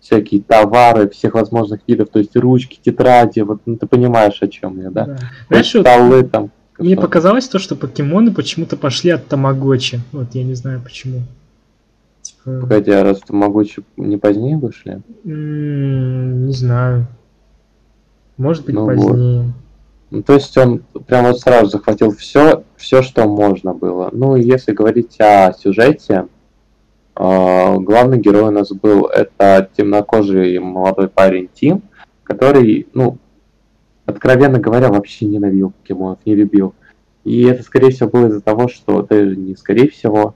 всякие товары всех возможных видов, то есть ручки, тетради, вот ну, ты понимаешь, о чем я, да? да. Знаешь, столы вот там. Мне что? показалось то, что покемоны почему-то пошли от Тамагочи. Вот я не знаю почему. Типа... Погоди, а раз Тамагочи не позднее вышли? М-м, не знаю. Может быть, ну позднее. Вот. Ну, то есть он прям вот сразу захватил все, все, что можно было. Ну, если говорить о сюжете, главный герой у нас был это темнокожий молодой парень Тим, который, ну, откровенно говоря, вообще ненавидел покемонов, не любил. И это, скорее всего, было из-за того, что, даже не скорее всего,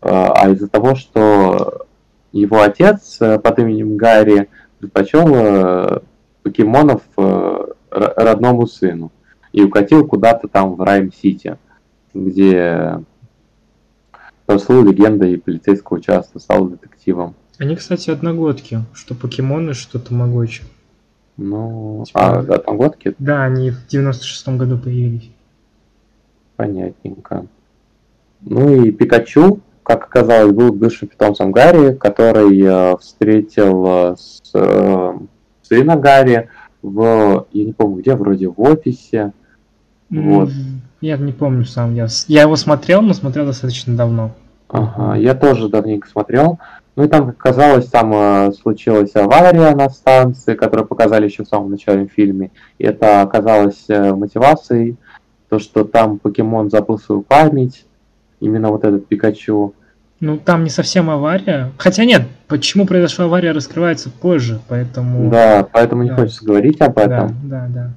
э, а из-за того, что его отец э, под именем Гарри предпочел э, покемонов э, родному сыну и укатил куда-то там в Райм-Сити, где прослыл легендой полицейского участка, стал детективом. Они, кстати, одногодки, что покемоны, что тамагочи. Ну, типа, а, да, одногодки? Да, они в 96-м году появились. Понятненько. Ну и Пикачу, как оказалось, был бывшим питомцем Гарри, который э, встретил э, с, э, сына Гарри, в, я не помню где, вроде в офисе. Вот. Я не помню сам. Я, я его смотрел, но смотрел достаточно давно. Ага, я тоже давненько смотрел. Ну и там, как оказалось, там э, случилась авария на станции, которую показали еще в самом начале фильме. И это оказалось э, мотивацией, то, что там покемон забыл свою память, именно вот этот Пикачу. Ну, там не совсем авария. Хотя нет, почему произошла авария, раскрывается позже, поэтому... Да, поэтому не да. хочется говорить об этом. Да, да, да.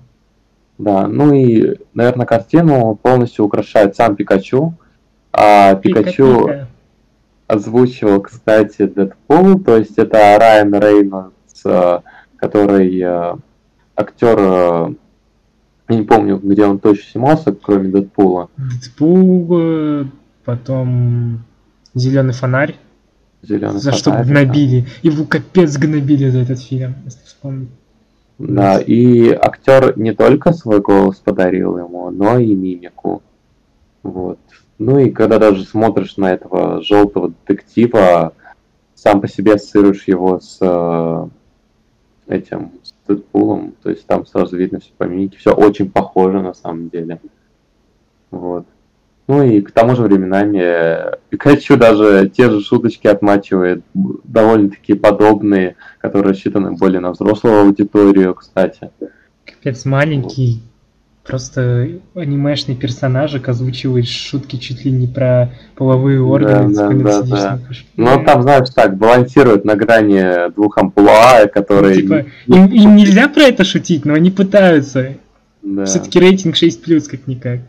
Да, ну и, наверное, картину полностью украшает сам Пикачу. А Пикачу Пика-пика. озвучивал, кстати, Дэдпул, то есть это Райан Рейнольдс, э, который э, актер, э, я не помню, где он точно снимался, кроме Дэдпула. Дэдпул, потом Зеленый фонарь. Зеленый за фонарь, что гнобили. Да. Его капец гнобили за этот фильм, если вспомнить. Да, и актер не только свой голос подарил ему, но и мимику. Вот. Ну и когда даже смотришь на этого желтого детектива, сам по себе ассоциируешь его с э, этим, с Дэдпулом, то есть там сразу видно все по мимике, все очень похоже на самом деле. Вот. Ну и к тому же временами Пикачу даже те же шуточки отмачивает, довольно-таки подобные, которые рассчитаны более на взрослую аудиторию, кстати. Капец, маленький, просто анимешный персонажик озвучивает шутки чуть ли не про половые органы. Да, да, да, да. Ну, там, знаешь, так, балансирует на грани двух амплуа, которые... Ну, типа, им, им нельзя про это шутить, но они пытаются. Да. Все-таки рейтинг 6+, как-никак.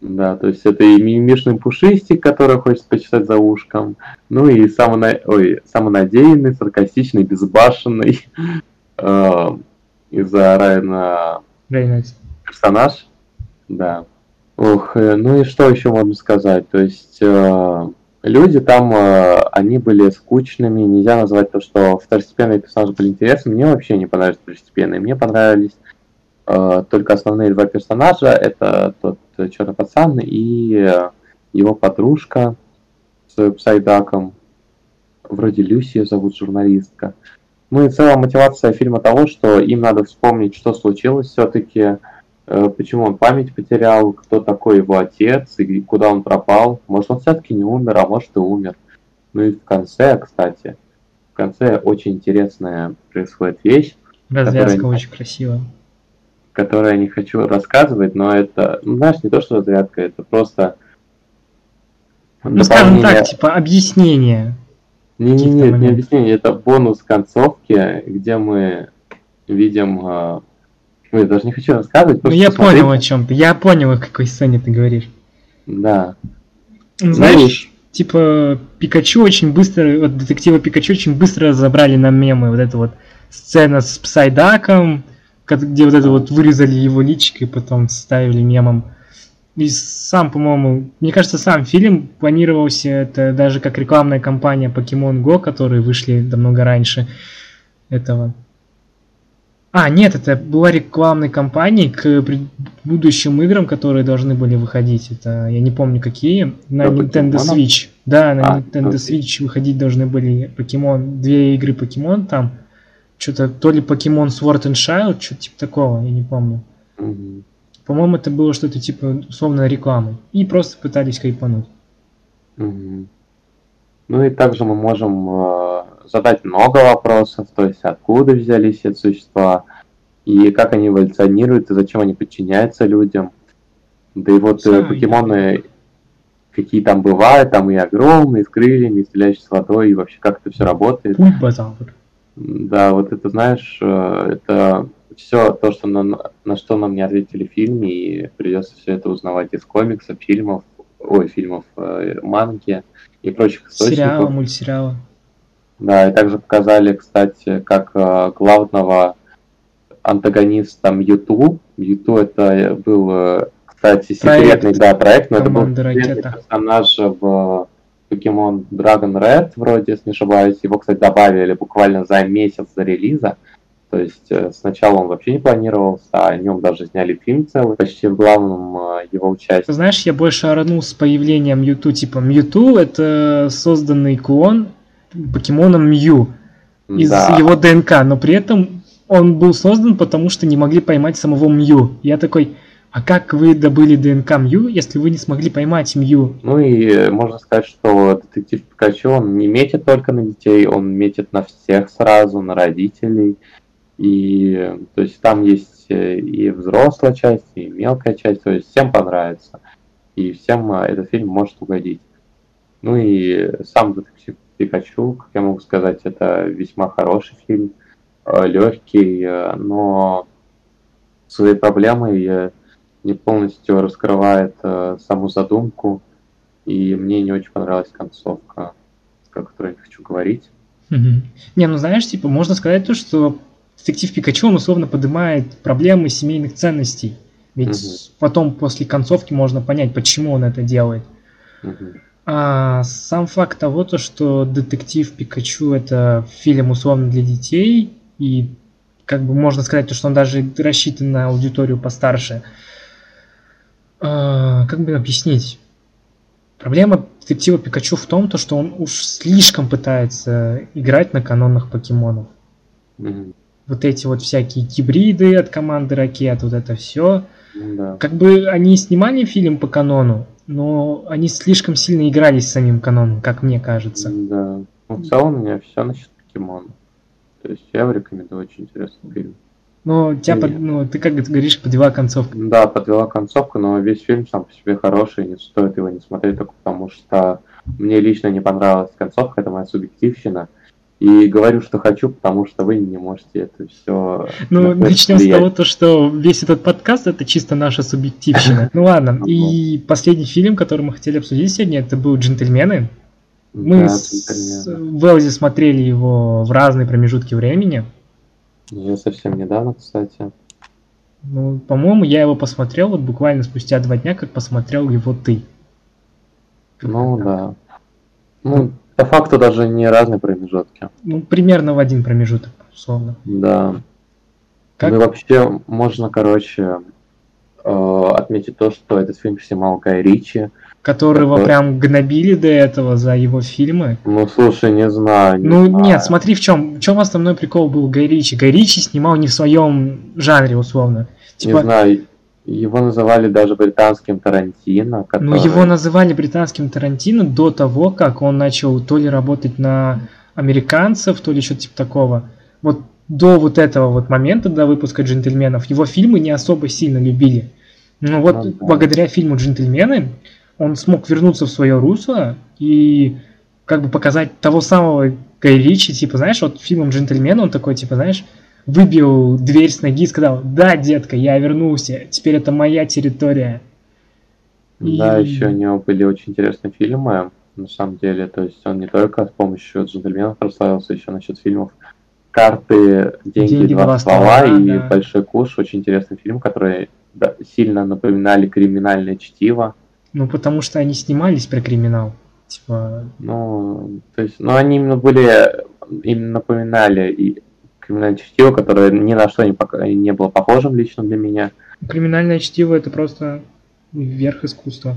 Да, то есть это и мимишный пушистик, который хочет почитать за ушком, ну и самона... Ой, самонадеянный, саркастичный, безбашенный э, из-за Райана персонаж. Да. Ух, э, ну и что еще можно сказать? То есть э, люди там, э, они были скучными, нельзя назвать то, что второстепенные персонажи были интересны. Мне вообще не понравились второстепенные, мне понравились только основные два персонажа, это тот черный пацан и его подружка с Псайдаком, вроде Люси ее зовут, журналистка. Ну и целая мотивация фильма того, что им надо вспомнить, что случилось все-таки, э, почему он память потерял, кто такой его отец и куда он пропал. Может, он все-таки не умер, а может и умер. Ну и в конце, кстати, в конце очень интересная происходит вещь. Развязка которая... очень красивая которое я не хочу рассказывать, но это, ну, знаешь, не то, что разрядка, это просто... Ну, скажем так, типа объяснение. Не, не, не, не объяснение, это бонус концовки, где мы видим... Э, я даже не хочу рассказывать. Ну, я посмотреть. понял о чем ты, я понял, о какой сцене ты говоришь. Да. Знаешь, ну, типа Пикачу очень быстро, вот детектива Пикачу очень быстро разобрали на мемы вот эта вот сцена с Псайдаком, где вот это вот вырезали его личико и потом ставили мемом. И сам, по-моему, мне кажется, сам фильм планировался это даже как рекламная кампания Pokemon Go, которые вышли намного раньше этого. А, нет, это была рекламной кампанией к будущим играм, которые должны были выходить. Это я не помню какие. На Про Nintendo покемонов? Switch. Да, на А, Nintendo окей. Switch выходить должны были покемон. Две игры покемон там. Что-то то ли покемон Sword and Shield, что-то типа такого, я не помню. Мгм. По-моему, это было что-то типа условно рекламы. И просто пытались хайпануть. Мгм. Ну и также мы можем э, задать много вопросов, то есть откуда взялись эти существа, и как они эволюционируют, и зачем они подчиняются людям. Да и вот э, Да, покемоны, какие там бывают, там и огромные, с крыльями, и стреляющие с водой, и вообще как это все работает. Пульпозавр. Да, вот это, знаешь, э, это все то, что на, на что нам не ответили в фильме, и придется все это узнавать из комиксов, фильмов, ой, фильмов, э, манги и прочих источников. Сериала, мультсериала. Да, и также показали, кстати, как э, главного антагониста Мьюту. Мьюту это был, кстати, Проект секретный да, проект, но это был секретный персонаж в Pokemon Dragon Red, вроде, если не ошибаюсь. Его, кстати, добавили буквально за месяц до релиза. То есть э, сначала он вообще не планировался, а о нем даже сняли фильм целый, почти в главном э, его участии. знаешь, я больше оранул с появлением Мьюту. Типа, Мьюту это созданный клон покемоном Мью из Да. его ДНК, но при этом он был создан, потому что не могли поймать самого Мью. Я такой, а как вы добыли ДНК Мью, если вы не смогли поймать Мью? Ну и э, можно сказать, что детектив Пикачу, он не метит только на детей, он метит на всех сразу, на родителей. И э, то есть там есть э, и взрослая часть, и мелкая часть, то есть всем понравится. И всем этот фильм может угодить. Ну и сам детектив Пикачу, как я могу сказать, это весьма хороший фильм, легкий, но своей проблемой э, не полностью раскрывает э, саму задумку, и мне не очень понравилась концовка, о которой я хочу говорить. Мгм. Не, ну знаешь, типа, можно сказать то, что детектив Пикачу, он условно поднимает проблемы семейных ценностей. Ведь Мгм. потом, после концовки, можно понять, почему он это делает. Мгм. А сам факт того, то, что детектив Пикачу это фильм условно для детей, и как бы можно сказать, то, что он даже рассчитан на аудиторию постарше. А, как бы объяснить? Проблема детектива Пикачу в том, то, что он уж слишком пытается играть на канонных покемонов. Мгм. Вот эти вот всякие гибриды от команды ракет, вот это все. Да. Как бы они снимали фильм по канону, но они слишком сильно игрались с самим каноном, как мне кажется. Да. Ну, в целом у меня все насчет покемона. То есть я рекомендую очень интересный фильм. Но тебя, Не. под- ну, ты как говоришь, подвела концовка. Да, подвела концовку, но весь фильм сам по себе хороший, не стоит его не смотреть только потому, что мне лично не понравилась концовка, это моя субъективщина. И говорю, что хочу, потому что вы не можете это все. Ну, начнем с того, то, что весь этот подкаст это чисто наша субъективщина. Ну ладно, и последний фильм, который мы хотели обсудить сегодня, это был «Джентльмены». Мы с Велзи смотрели его в разные промежутки времени. Я совсем недавно, кстати. Ну, по-моему, я его посмотрел вот буквально спустя два дня, как посмотрел его ты. Ну да. Ну, по факту даже не разные промежутки. Ну, примерно в один промежуток, условно. Да. Как? Ну и вообще можно, короче, э, отметить то, что этот фильм снимал Гай Ричи. Которого Какой? прям гнобили до этого за его фильмы. Ну, слушай, не знаю. не Ну знаю. нет, смотри, в чем, в чем основной прикол был Гай Ричи. Гай Ричи снимал не в своем жанре, условно. Не Типа, знаю. Его называли даже британским Тарантино. ну который- его называли британским Тарантино до того, как он начал то ли работать на американцев, то ли что-то типа такого. Вот до вот этого вот момента, до выпуска «Джентльменов», его фильмы не особо сильно любили. Ну вот Ну да. благодаря фильму «Джентльмены» он смог вернуться в свое русло и как бы показать того самого Гай Ричи, типа, знаешь, вот фильмом «Джентльмены» он такой, типа, знаешь, выбил дверь с ноги и сказал, да, детка, я вернулся, теперь это моя территория. Да, И- еще у него были очень интересные фильмы, на самом деле. То есть он не только с помощью джентльменов прославился, еще насчет фильмов «Карты», «Деньги, «Деньги, два, два ствола» ствола», и да. «Большой куш». Очень интересный фильм, который да, сильно напоминали криминальное чтиво. Ну, потому что они снимались про криминал. Типа, Ну, то есть, ну, они именно были, именно напоминали и криминальное чтиво, которое ни на что не, пока- не было похожим лично для меня. Криминальное чтиво это просто верх искусства.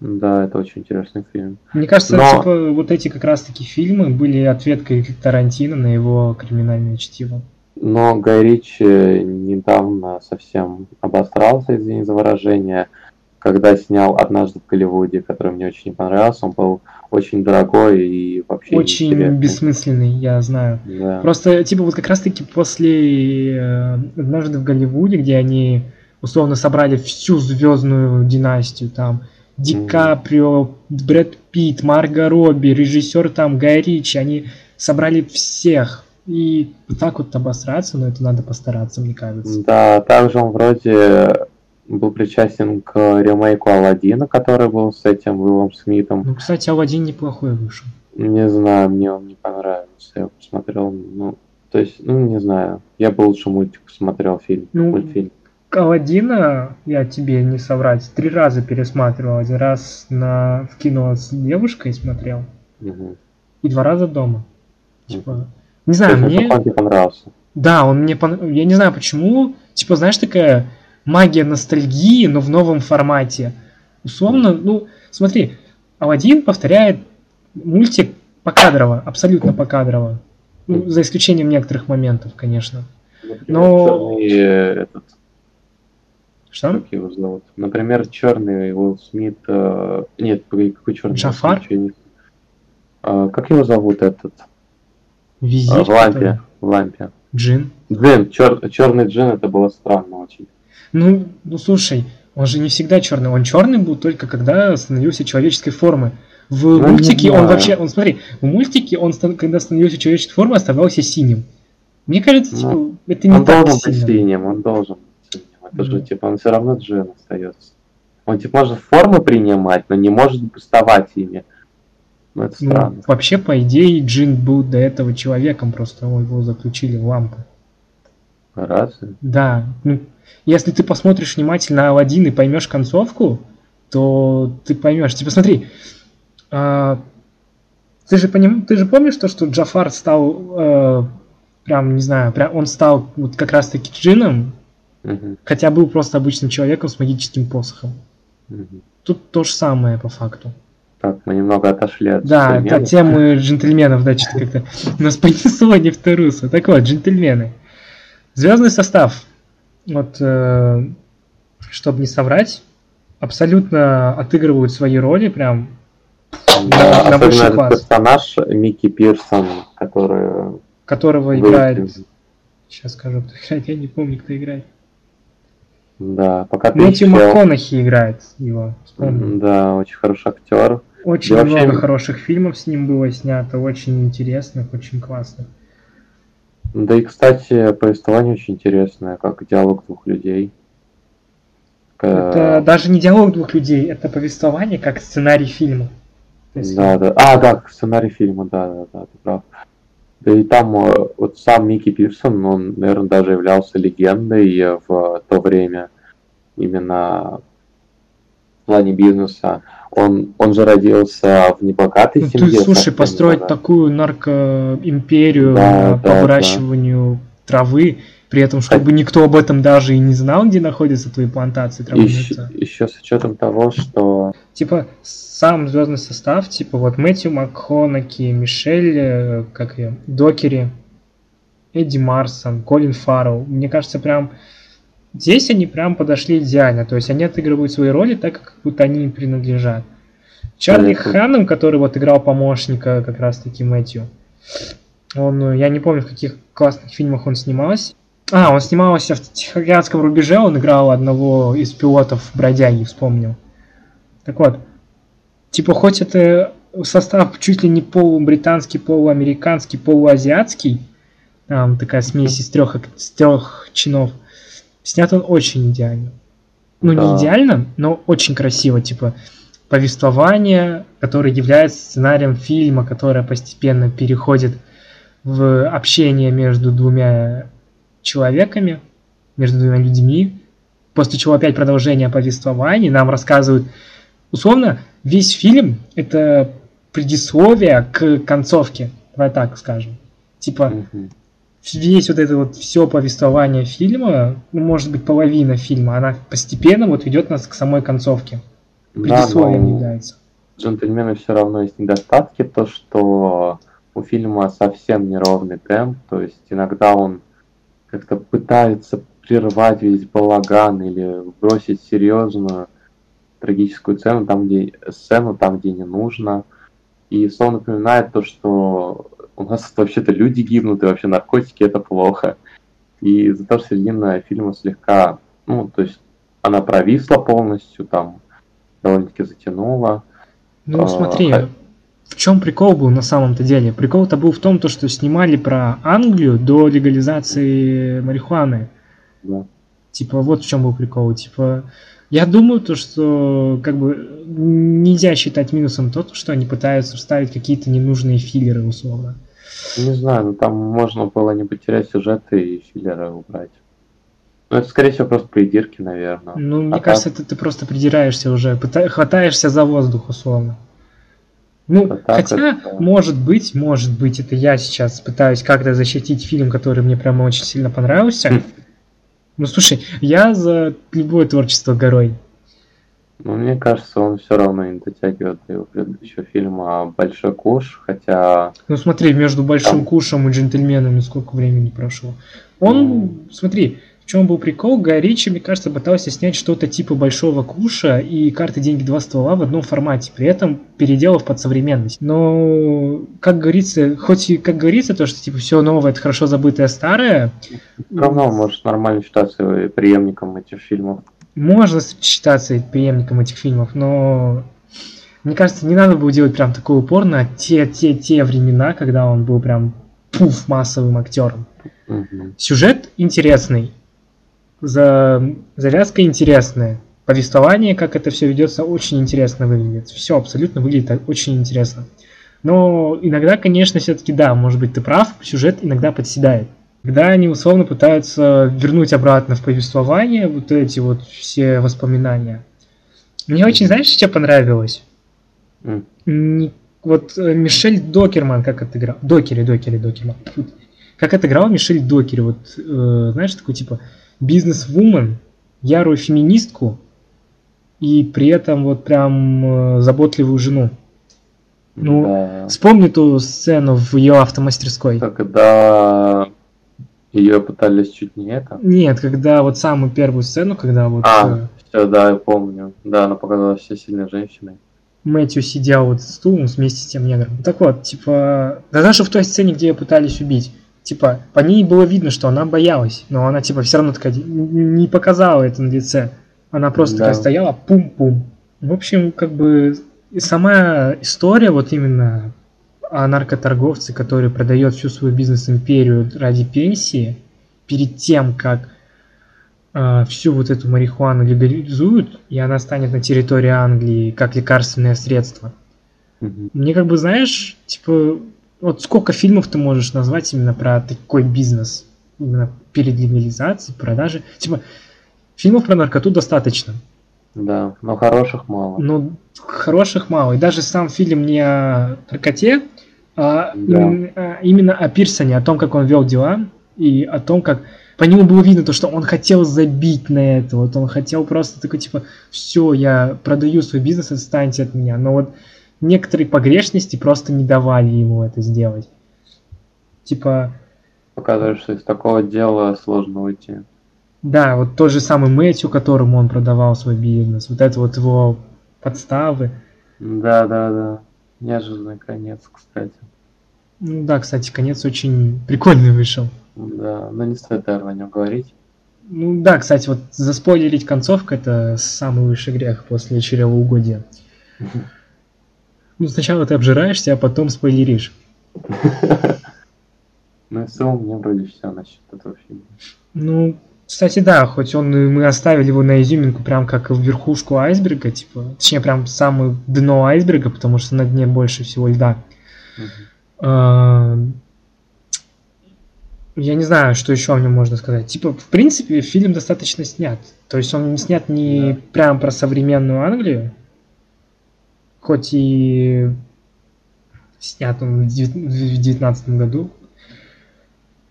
Да, это очень интересный фильм. Мне кажется, Но- типа, вот эти как раз-таки фильмы были ответкой Тарантино на его криминальное чтиво. Но Гай Ричи недавно совсем обосрался, извини за выражение, когда снял «Однажды в Голливуде», который мне очень не понравился. Он был очень дорогой и вообще Очень неинтересный. бессмысленный, я знаю. Да. Просто, типа, вот как раз-таки после э, «Однажды в Голливуде», где они условно собрали всю звездную династию, там, Ди. Каприо, Брэд Питт, Марго Робби, режиссер там Гай Ричи, они собрали всех. И так вот обосраться, но это надо постараться, мне кажется. Да, также он вроде был причастен к ремейку Алладина, который был с этим Уиллом Смитом. Ну, кстати, Алладин неплохой вышел. Не знаю, мне он не понравился. Я посмотрел, ну, то есть, ну, не знаю. Я бы лучше мультик посмотрел, фильм, Ну, мультфильм. Алладина, я тебе не соврать, три раза пересматривал. Один раз на, в кино с девушкой смотрел, Мгм. и два раза дома. Типа, Мгм. не То знаю, есть, мне... он тебе понравился? Да, он мне пон... Я не знаю почему. Типа, знаешь, такая магия ностальгии, но в новом формате. Условно, ну, смотри, Алладин повторяет мультик покадрово, абсолютно покадрово. Ну, за исключением некоторых моментов, конечно. Но- черный, э, этот, Что? как его зовут? Например, черный Уилл Смит. э, Нет, какой черный? Джафар? Не- А, Как его зовут этот? Визирь. А, В лампе. В лампе. Джин. Джин, черный джин, это было странно очень. Ну, ну слушай, он же не всегда черный. Он черный был только когда становился человеческой формы. В Ну, мультике он вообще, он смотри, в мультике он, когда становился человеческой формой, оставался синим. Мне кажется, типа, Ну, это не Он так должен быть синим, он должен быть синим. Это же, Ну. типа, он все равно джин остается. Он, типа, может формы принимать, но не может бастовать ими. Ну, это Ну, странно. вообще, по идее, Джин был до этого человеком, просто его заключили в лампу. Разве? Да, ну, если ты посмотришь внимательно Алладин и поймешь концовку, то ты поймешь. Типа, смотри, а, ты же поним, ты же помнишь то, что Джафар стал, э, прям не знаю, прям он стал вот как раз-таки джином, Мгм, хотя был просто обычным человеком с магическим посохом. мгм. Тут то же самое по факту. Так, мы немного отошли от Да, от темы джентльменов, да, что-то как-то нас понесло не в ту русло. Так вот, джентльмены. Звездный состав. Вот, чтобы не соврать, абсолютно отыгрывают свои роли, прям Да, на особенно высший этот класс. персонаж Микки Пирсон, который... которого был играет. Сейчас скажу, кто играет, я не помню, кто играет. Да, пока ты Мэтью я- МакКонахи играет его. вспомнил. Да, очень хороший актер. Очень вообще- много хороших фильмов с ним было снято, очень интересных, очень классных. Да и, кстати, повествование очень интересное, как диалог двух людей. Это даже не диалог двух людей, это повествование как сценарий фильма. Есть, Да, да. А, да, сценарий фильма, да, да, да, ты прав. Да и там э, вот сам Микки Пирсон, он, наверное, даже являлся легендой э, в то время именно в плане бизнеса. Он, он же родился в небогатой ну, семье. ты, слушай, построить небогатой. такую наркоимперию Да, да, по да. выращиванию травы, при этом, чтобы никто об этом даже и не знал, где находятся твои плантации травяные. Еще, еще с учетом того, что Типа, сам звездный состав, типа, вот Мэтью МакКонахи, Мишель, э, как ее, Докери, Эдди Марсон, Колин Фаррелл. Мне кажется, прям здесь они прям подошли идеально. То есть они отыгрывают свои роли так, как будто они им принадлежат. Чарли. Ханнем, который вот играл помощника как раз-таки Мэтью, он, э, я не помню, в каких классных фильмах он снимался. А, он снимался в Тихоокеанском рубеже, он играл одного из пилотов бродяги, вспомнил. Так вот, типа, хоть это состав чуть ли не полубританский, полуамериканский, полуазиатский, там такая смесь из трех, из трех чинов, снят он очень идеально. Ну, Да. не идеально, но очень красиво, типа, повествование, которое является сценарием фильма, которое постепенно переходит в общение между двумя человеками, между двумя людьми, после чего опять продолжение повествования, нам рассказывают, условно, весь фильм это предисловие к концовке, давай так скажем. Типа, весь вот это вот все повествование фильма, ну, может быть, половина фильма, она постепенно вот ведет нас к самой концовке. Предисловием но является. джентльмены все равно есть недостатки, то что у фильма совсем неровный темп, то есть иногда он как-то пытается прервать весь балаган или бросить серьезную трагическую сцену там, где сцену там, где не нужно. И сон напоминает то, что у нас вообще-то люди гибнут, и вообще наркотики это плохо. И за то, что середина фильма слегка, ну, то есть она провисла полностью, там довольно-таки затянула. Ну, А, смотри, ха- в чем прикол был на самом-то деле? Прикол-то был в том, то, что снимали про Англию до легализации марихуаны. Да. Типа, вот в чем был прикол. Типа, я думаю, то, что как бы нельзя считать минусом то, что они пытаются вставить какие-то ненужные филлеры, условно. Не знаю, ну там можно было не потерять сюжеты и филлеры убрать. Ну, это, скорее всего, просто придирки, наверное. Ну, мне А кажется, ты, ты просто придираешься уже, пыта- хватаешься за воздух, условно. Ну, А так хотя, это- может быть, может быть, это я сейчас пытаюсь как-то защитить фильм, который мне прямо очень сильно понравился. Хм. Ну, слушай, я за любое творчество горой. Ну, мне кажется, он все равно не дотягивает до его предыдущего фильма «Большой куш», хотя... Ну, смотри, между Большим Там. Кушем и Джентльменами сколько времени прошло. Он, Ну. смотри, в чем был прикол, Гай Ричи, мне кажется, пытался снять что-то типа Большого Куша и карты «Деньги. Два ствола» в одном формате, при этом переделав под современность. Но, как говорится, хоть и как говорится, то, что типа все новое, это хорошо забытое старое, Все равно может нормально считаться преемником этих фильмов. Можно считаться преемником этих фильмов, но мне кажется, не надо было делать прям такой упор на те, те, те времена, когда он был прям пуф массовым актером. Мгм. Сюжет интересный, за... завязка интересная, повествование, как это все ведется, очень интересно выглядит. Все абсолютно выглядит очень интересно. Но иногда, конечно, все-таки да, может быть, ты прав, сюжет иногда подседает. Когда они условно пытаются вернуть обратно в повествование вот эти вот все воспоминания. Мне очень, знаешь, что понравилось? М. Не- Вот э, Мишель Докерман, как отыграл. Докери, Докери, Докерман. Как отыграл Мишель Докери. Вот, э, знаешь, такой типа бизнес-вумен, ярую феминистку и при этом вот прям э, заботливую жену. Ну, Да. Вспомни ту сцену в ее автомастерской. Когда ее пытались чуть не это. Нет, когда вот самую первую сцену, когда вот А, э, все, да, я помню. Да, она показалась все сильной женщиной. Мэтью сидел вот стулом вместе с тем негром. Так вот, типа, да даже в той сцене, где ее пытались убить, типа, по ней было видно, что она боялась, но она, типа, все равно такая, не показала это на лице. Она просто Да. такая стояла, пум-пум. В общем, как бы, сама история вот именно о наркоторговце, который продает всю свою бизнес-империю ради пенсии, перед тем, как а, всю вот эту марихуану легализуют, и она станет на территории Англии как лекарственное средство. Мгм. Мне как бы, знаешь, типа, вот сколько фильмов ты можешь назвать именно про такой бизнес? Именно перед легализацией, продажей. Типа, фильмов про наркоту достаточно. Да, но хороших мало. Но хороших мало. И даже сам фильм не о наркоте, а Да. именно, а именно о Пирсоне, о том, как он вел дела, и о том, как по нему было видно то, что он хотел забить на это. Вот он хотел просто такой, типа, все, я продаю свой бизнес, отстаньте от меня. Но вот некоторые погрешности просто не давали ему это сделать. Типа, Показывает, что из такого дела сложно уйти. да, вот тот же самый Мэтью, которому он продавал свой бизнес, вот это вот его подставы. Да, да, да. Неожиданный конец, кстати. Ну да, кстати, конец очень прикольный вышел. Да, но не стоит, наверное, о нем говорить. Ну да, кстати, вот заспойлерить концовку это самый высший грех после чревоугодия. Ну сначала ты обжираешься, а потом спойлеришь. Ну и в целом мне вроде все насчет этого фильма. Ну, кстати, да, хоть он мы оставили его на изюминку прям как в верхушку айсберга, типа, точнее, прям самое дно айсберга, потому что на дне больше всего льда. А, Я не знаю, что еще о нем можно сказать. Типа, в принципе, фильм достаточно снят. То есть он не снят не Да. прям про современную Англию, хоть и снят он в девят- в девятнадцатом году.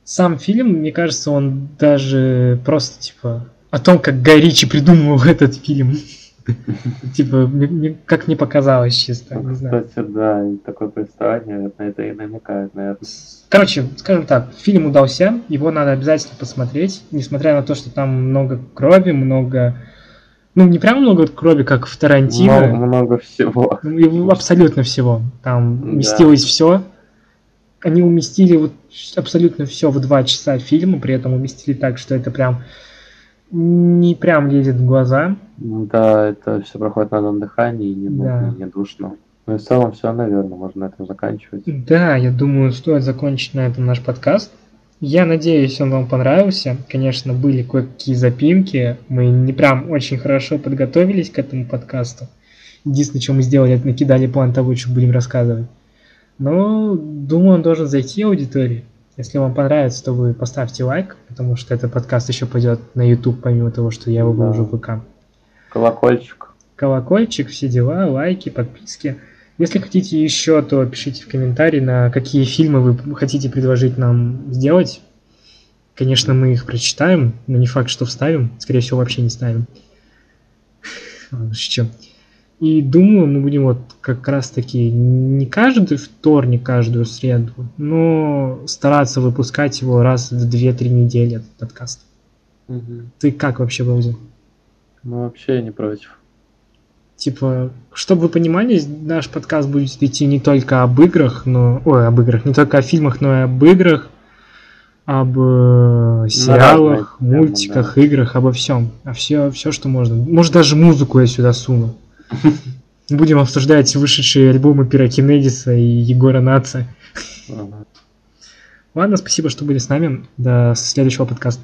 Сам фильм, мне кажется, он даже просто, типа, о том, как Гай Ричи придумывал этот фильм. Типа, как мне показалось чисто, не знаю. Кстати, да, такое представление на это и намекает, наверное. Короче, скажем так, фильм удался, его надо обязательно посмотреть, несмотря на то, что там много крови, много... Ну, не прям много крови, как в Тарантино. Много, много всего. Ну, абсолютно всего. Там да. уместилось все. Они уместили вот абсолютно все в два часа фильма, при этом уместили так, что это прям не прям лезет в глаза. Ну да, это все проходит на одном дыхании, не да. не душно. Ну и в целом все, наверное, можно на этом заканчивать. Да, я думаю, стоит закончить на этом наш подкаст. Я надеюсь, он вам понравился. Конечно, были кое-какие запинки. Мы не прям очень хорошо подготовились к этому подкасту. Единственное, что мы сделали, это накидали план того, что будем рассказывать. Но думаю, он должен зайти аудитории. Если вам понравится, то вы поставьте лайк, потому что этот подкаст еще пойдет на YouTube, помимо того, что я его выложу в ВК. Колокольчик. Колокольчик, все дела, лайки, подписки. Если хотите еще, то пишите в комментарии, на какие фильмы вы хотите предложить нам сделать. Конечно, мы их прочитаем, но не факт, что вставим. Скорее всего, вообще не ставим. Шучу. И думаю, мы будем вот как раз таки не каждый вторник, каждую среду, но стараться выпускать его раз в 2-3 недели, этот подкаст. Угу. Ты как вообще, Балди? Ну, вообще я не против. Типа, чтобы вы понимали, наш подкаст будет идти не только об играх, но... Ой, об играх, не только о фильмах, но и об играх, об э, сериалах, ну, мультиках, да. играх, обо всем. А все, все, что можно. Может, даже музыку я сюда суну. Будем обсуждать вышедшие альбомы Пирокинедиса и Егора Наца. Ладно, спасибо, что были с нами. До следующего подкаста.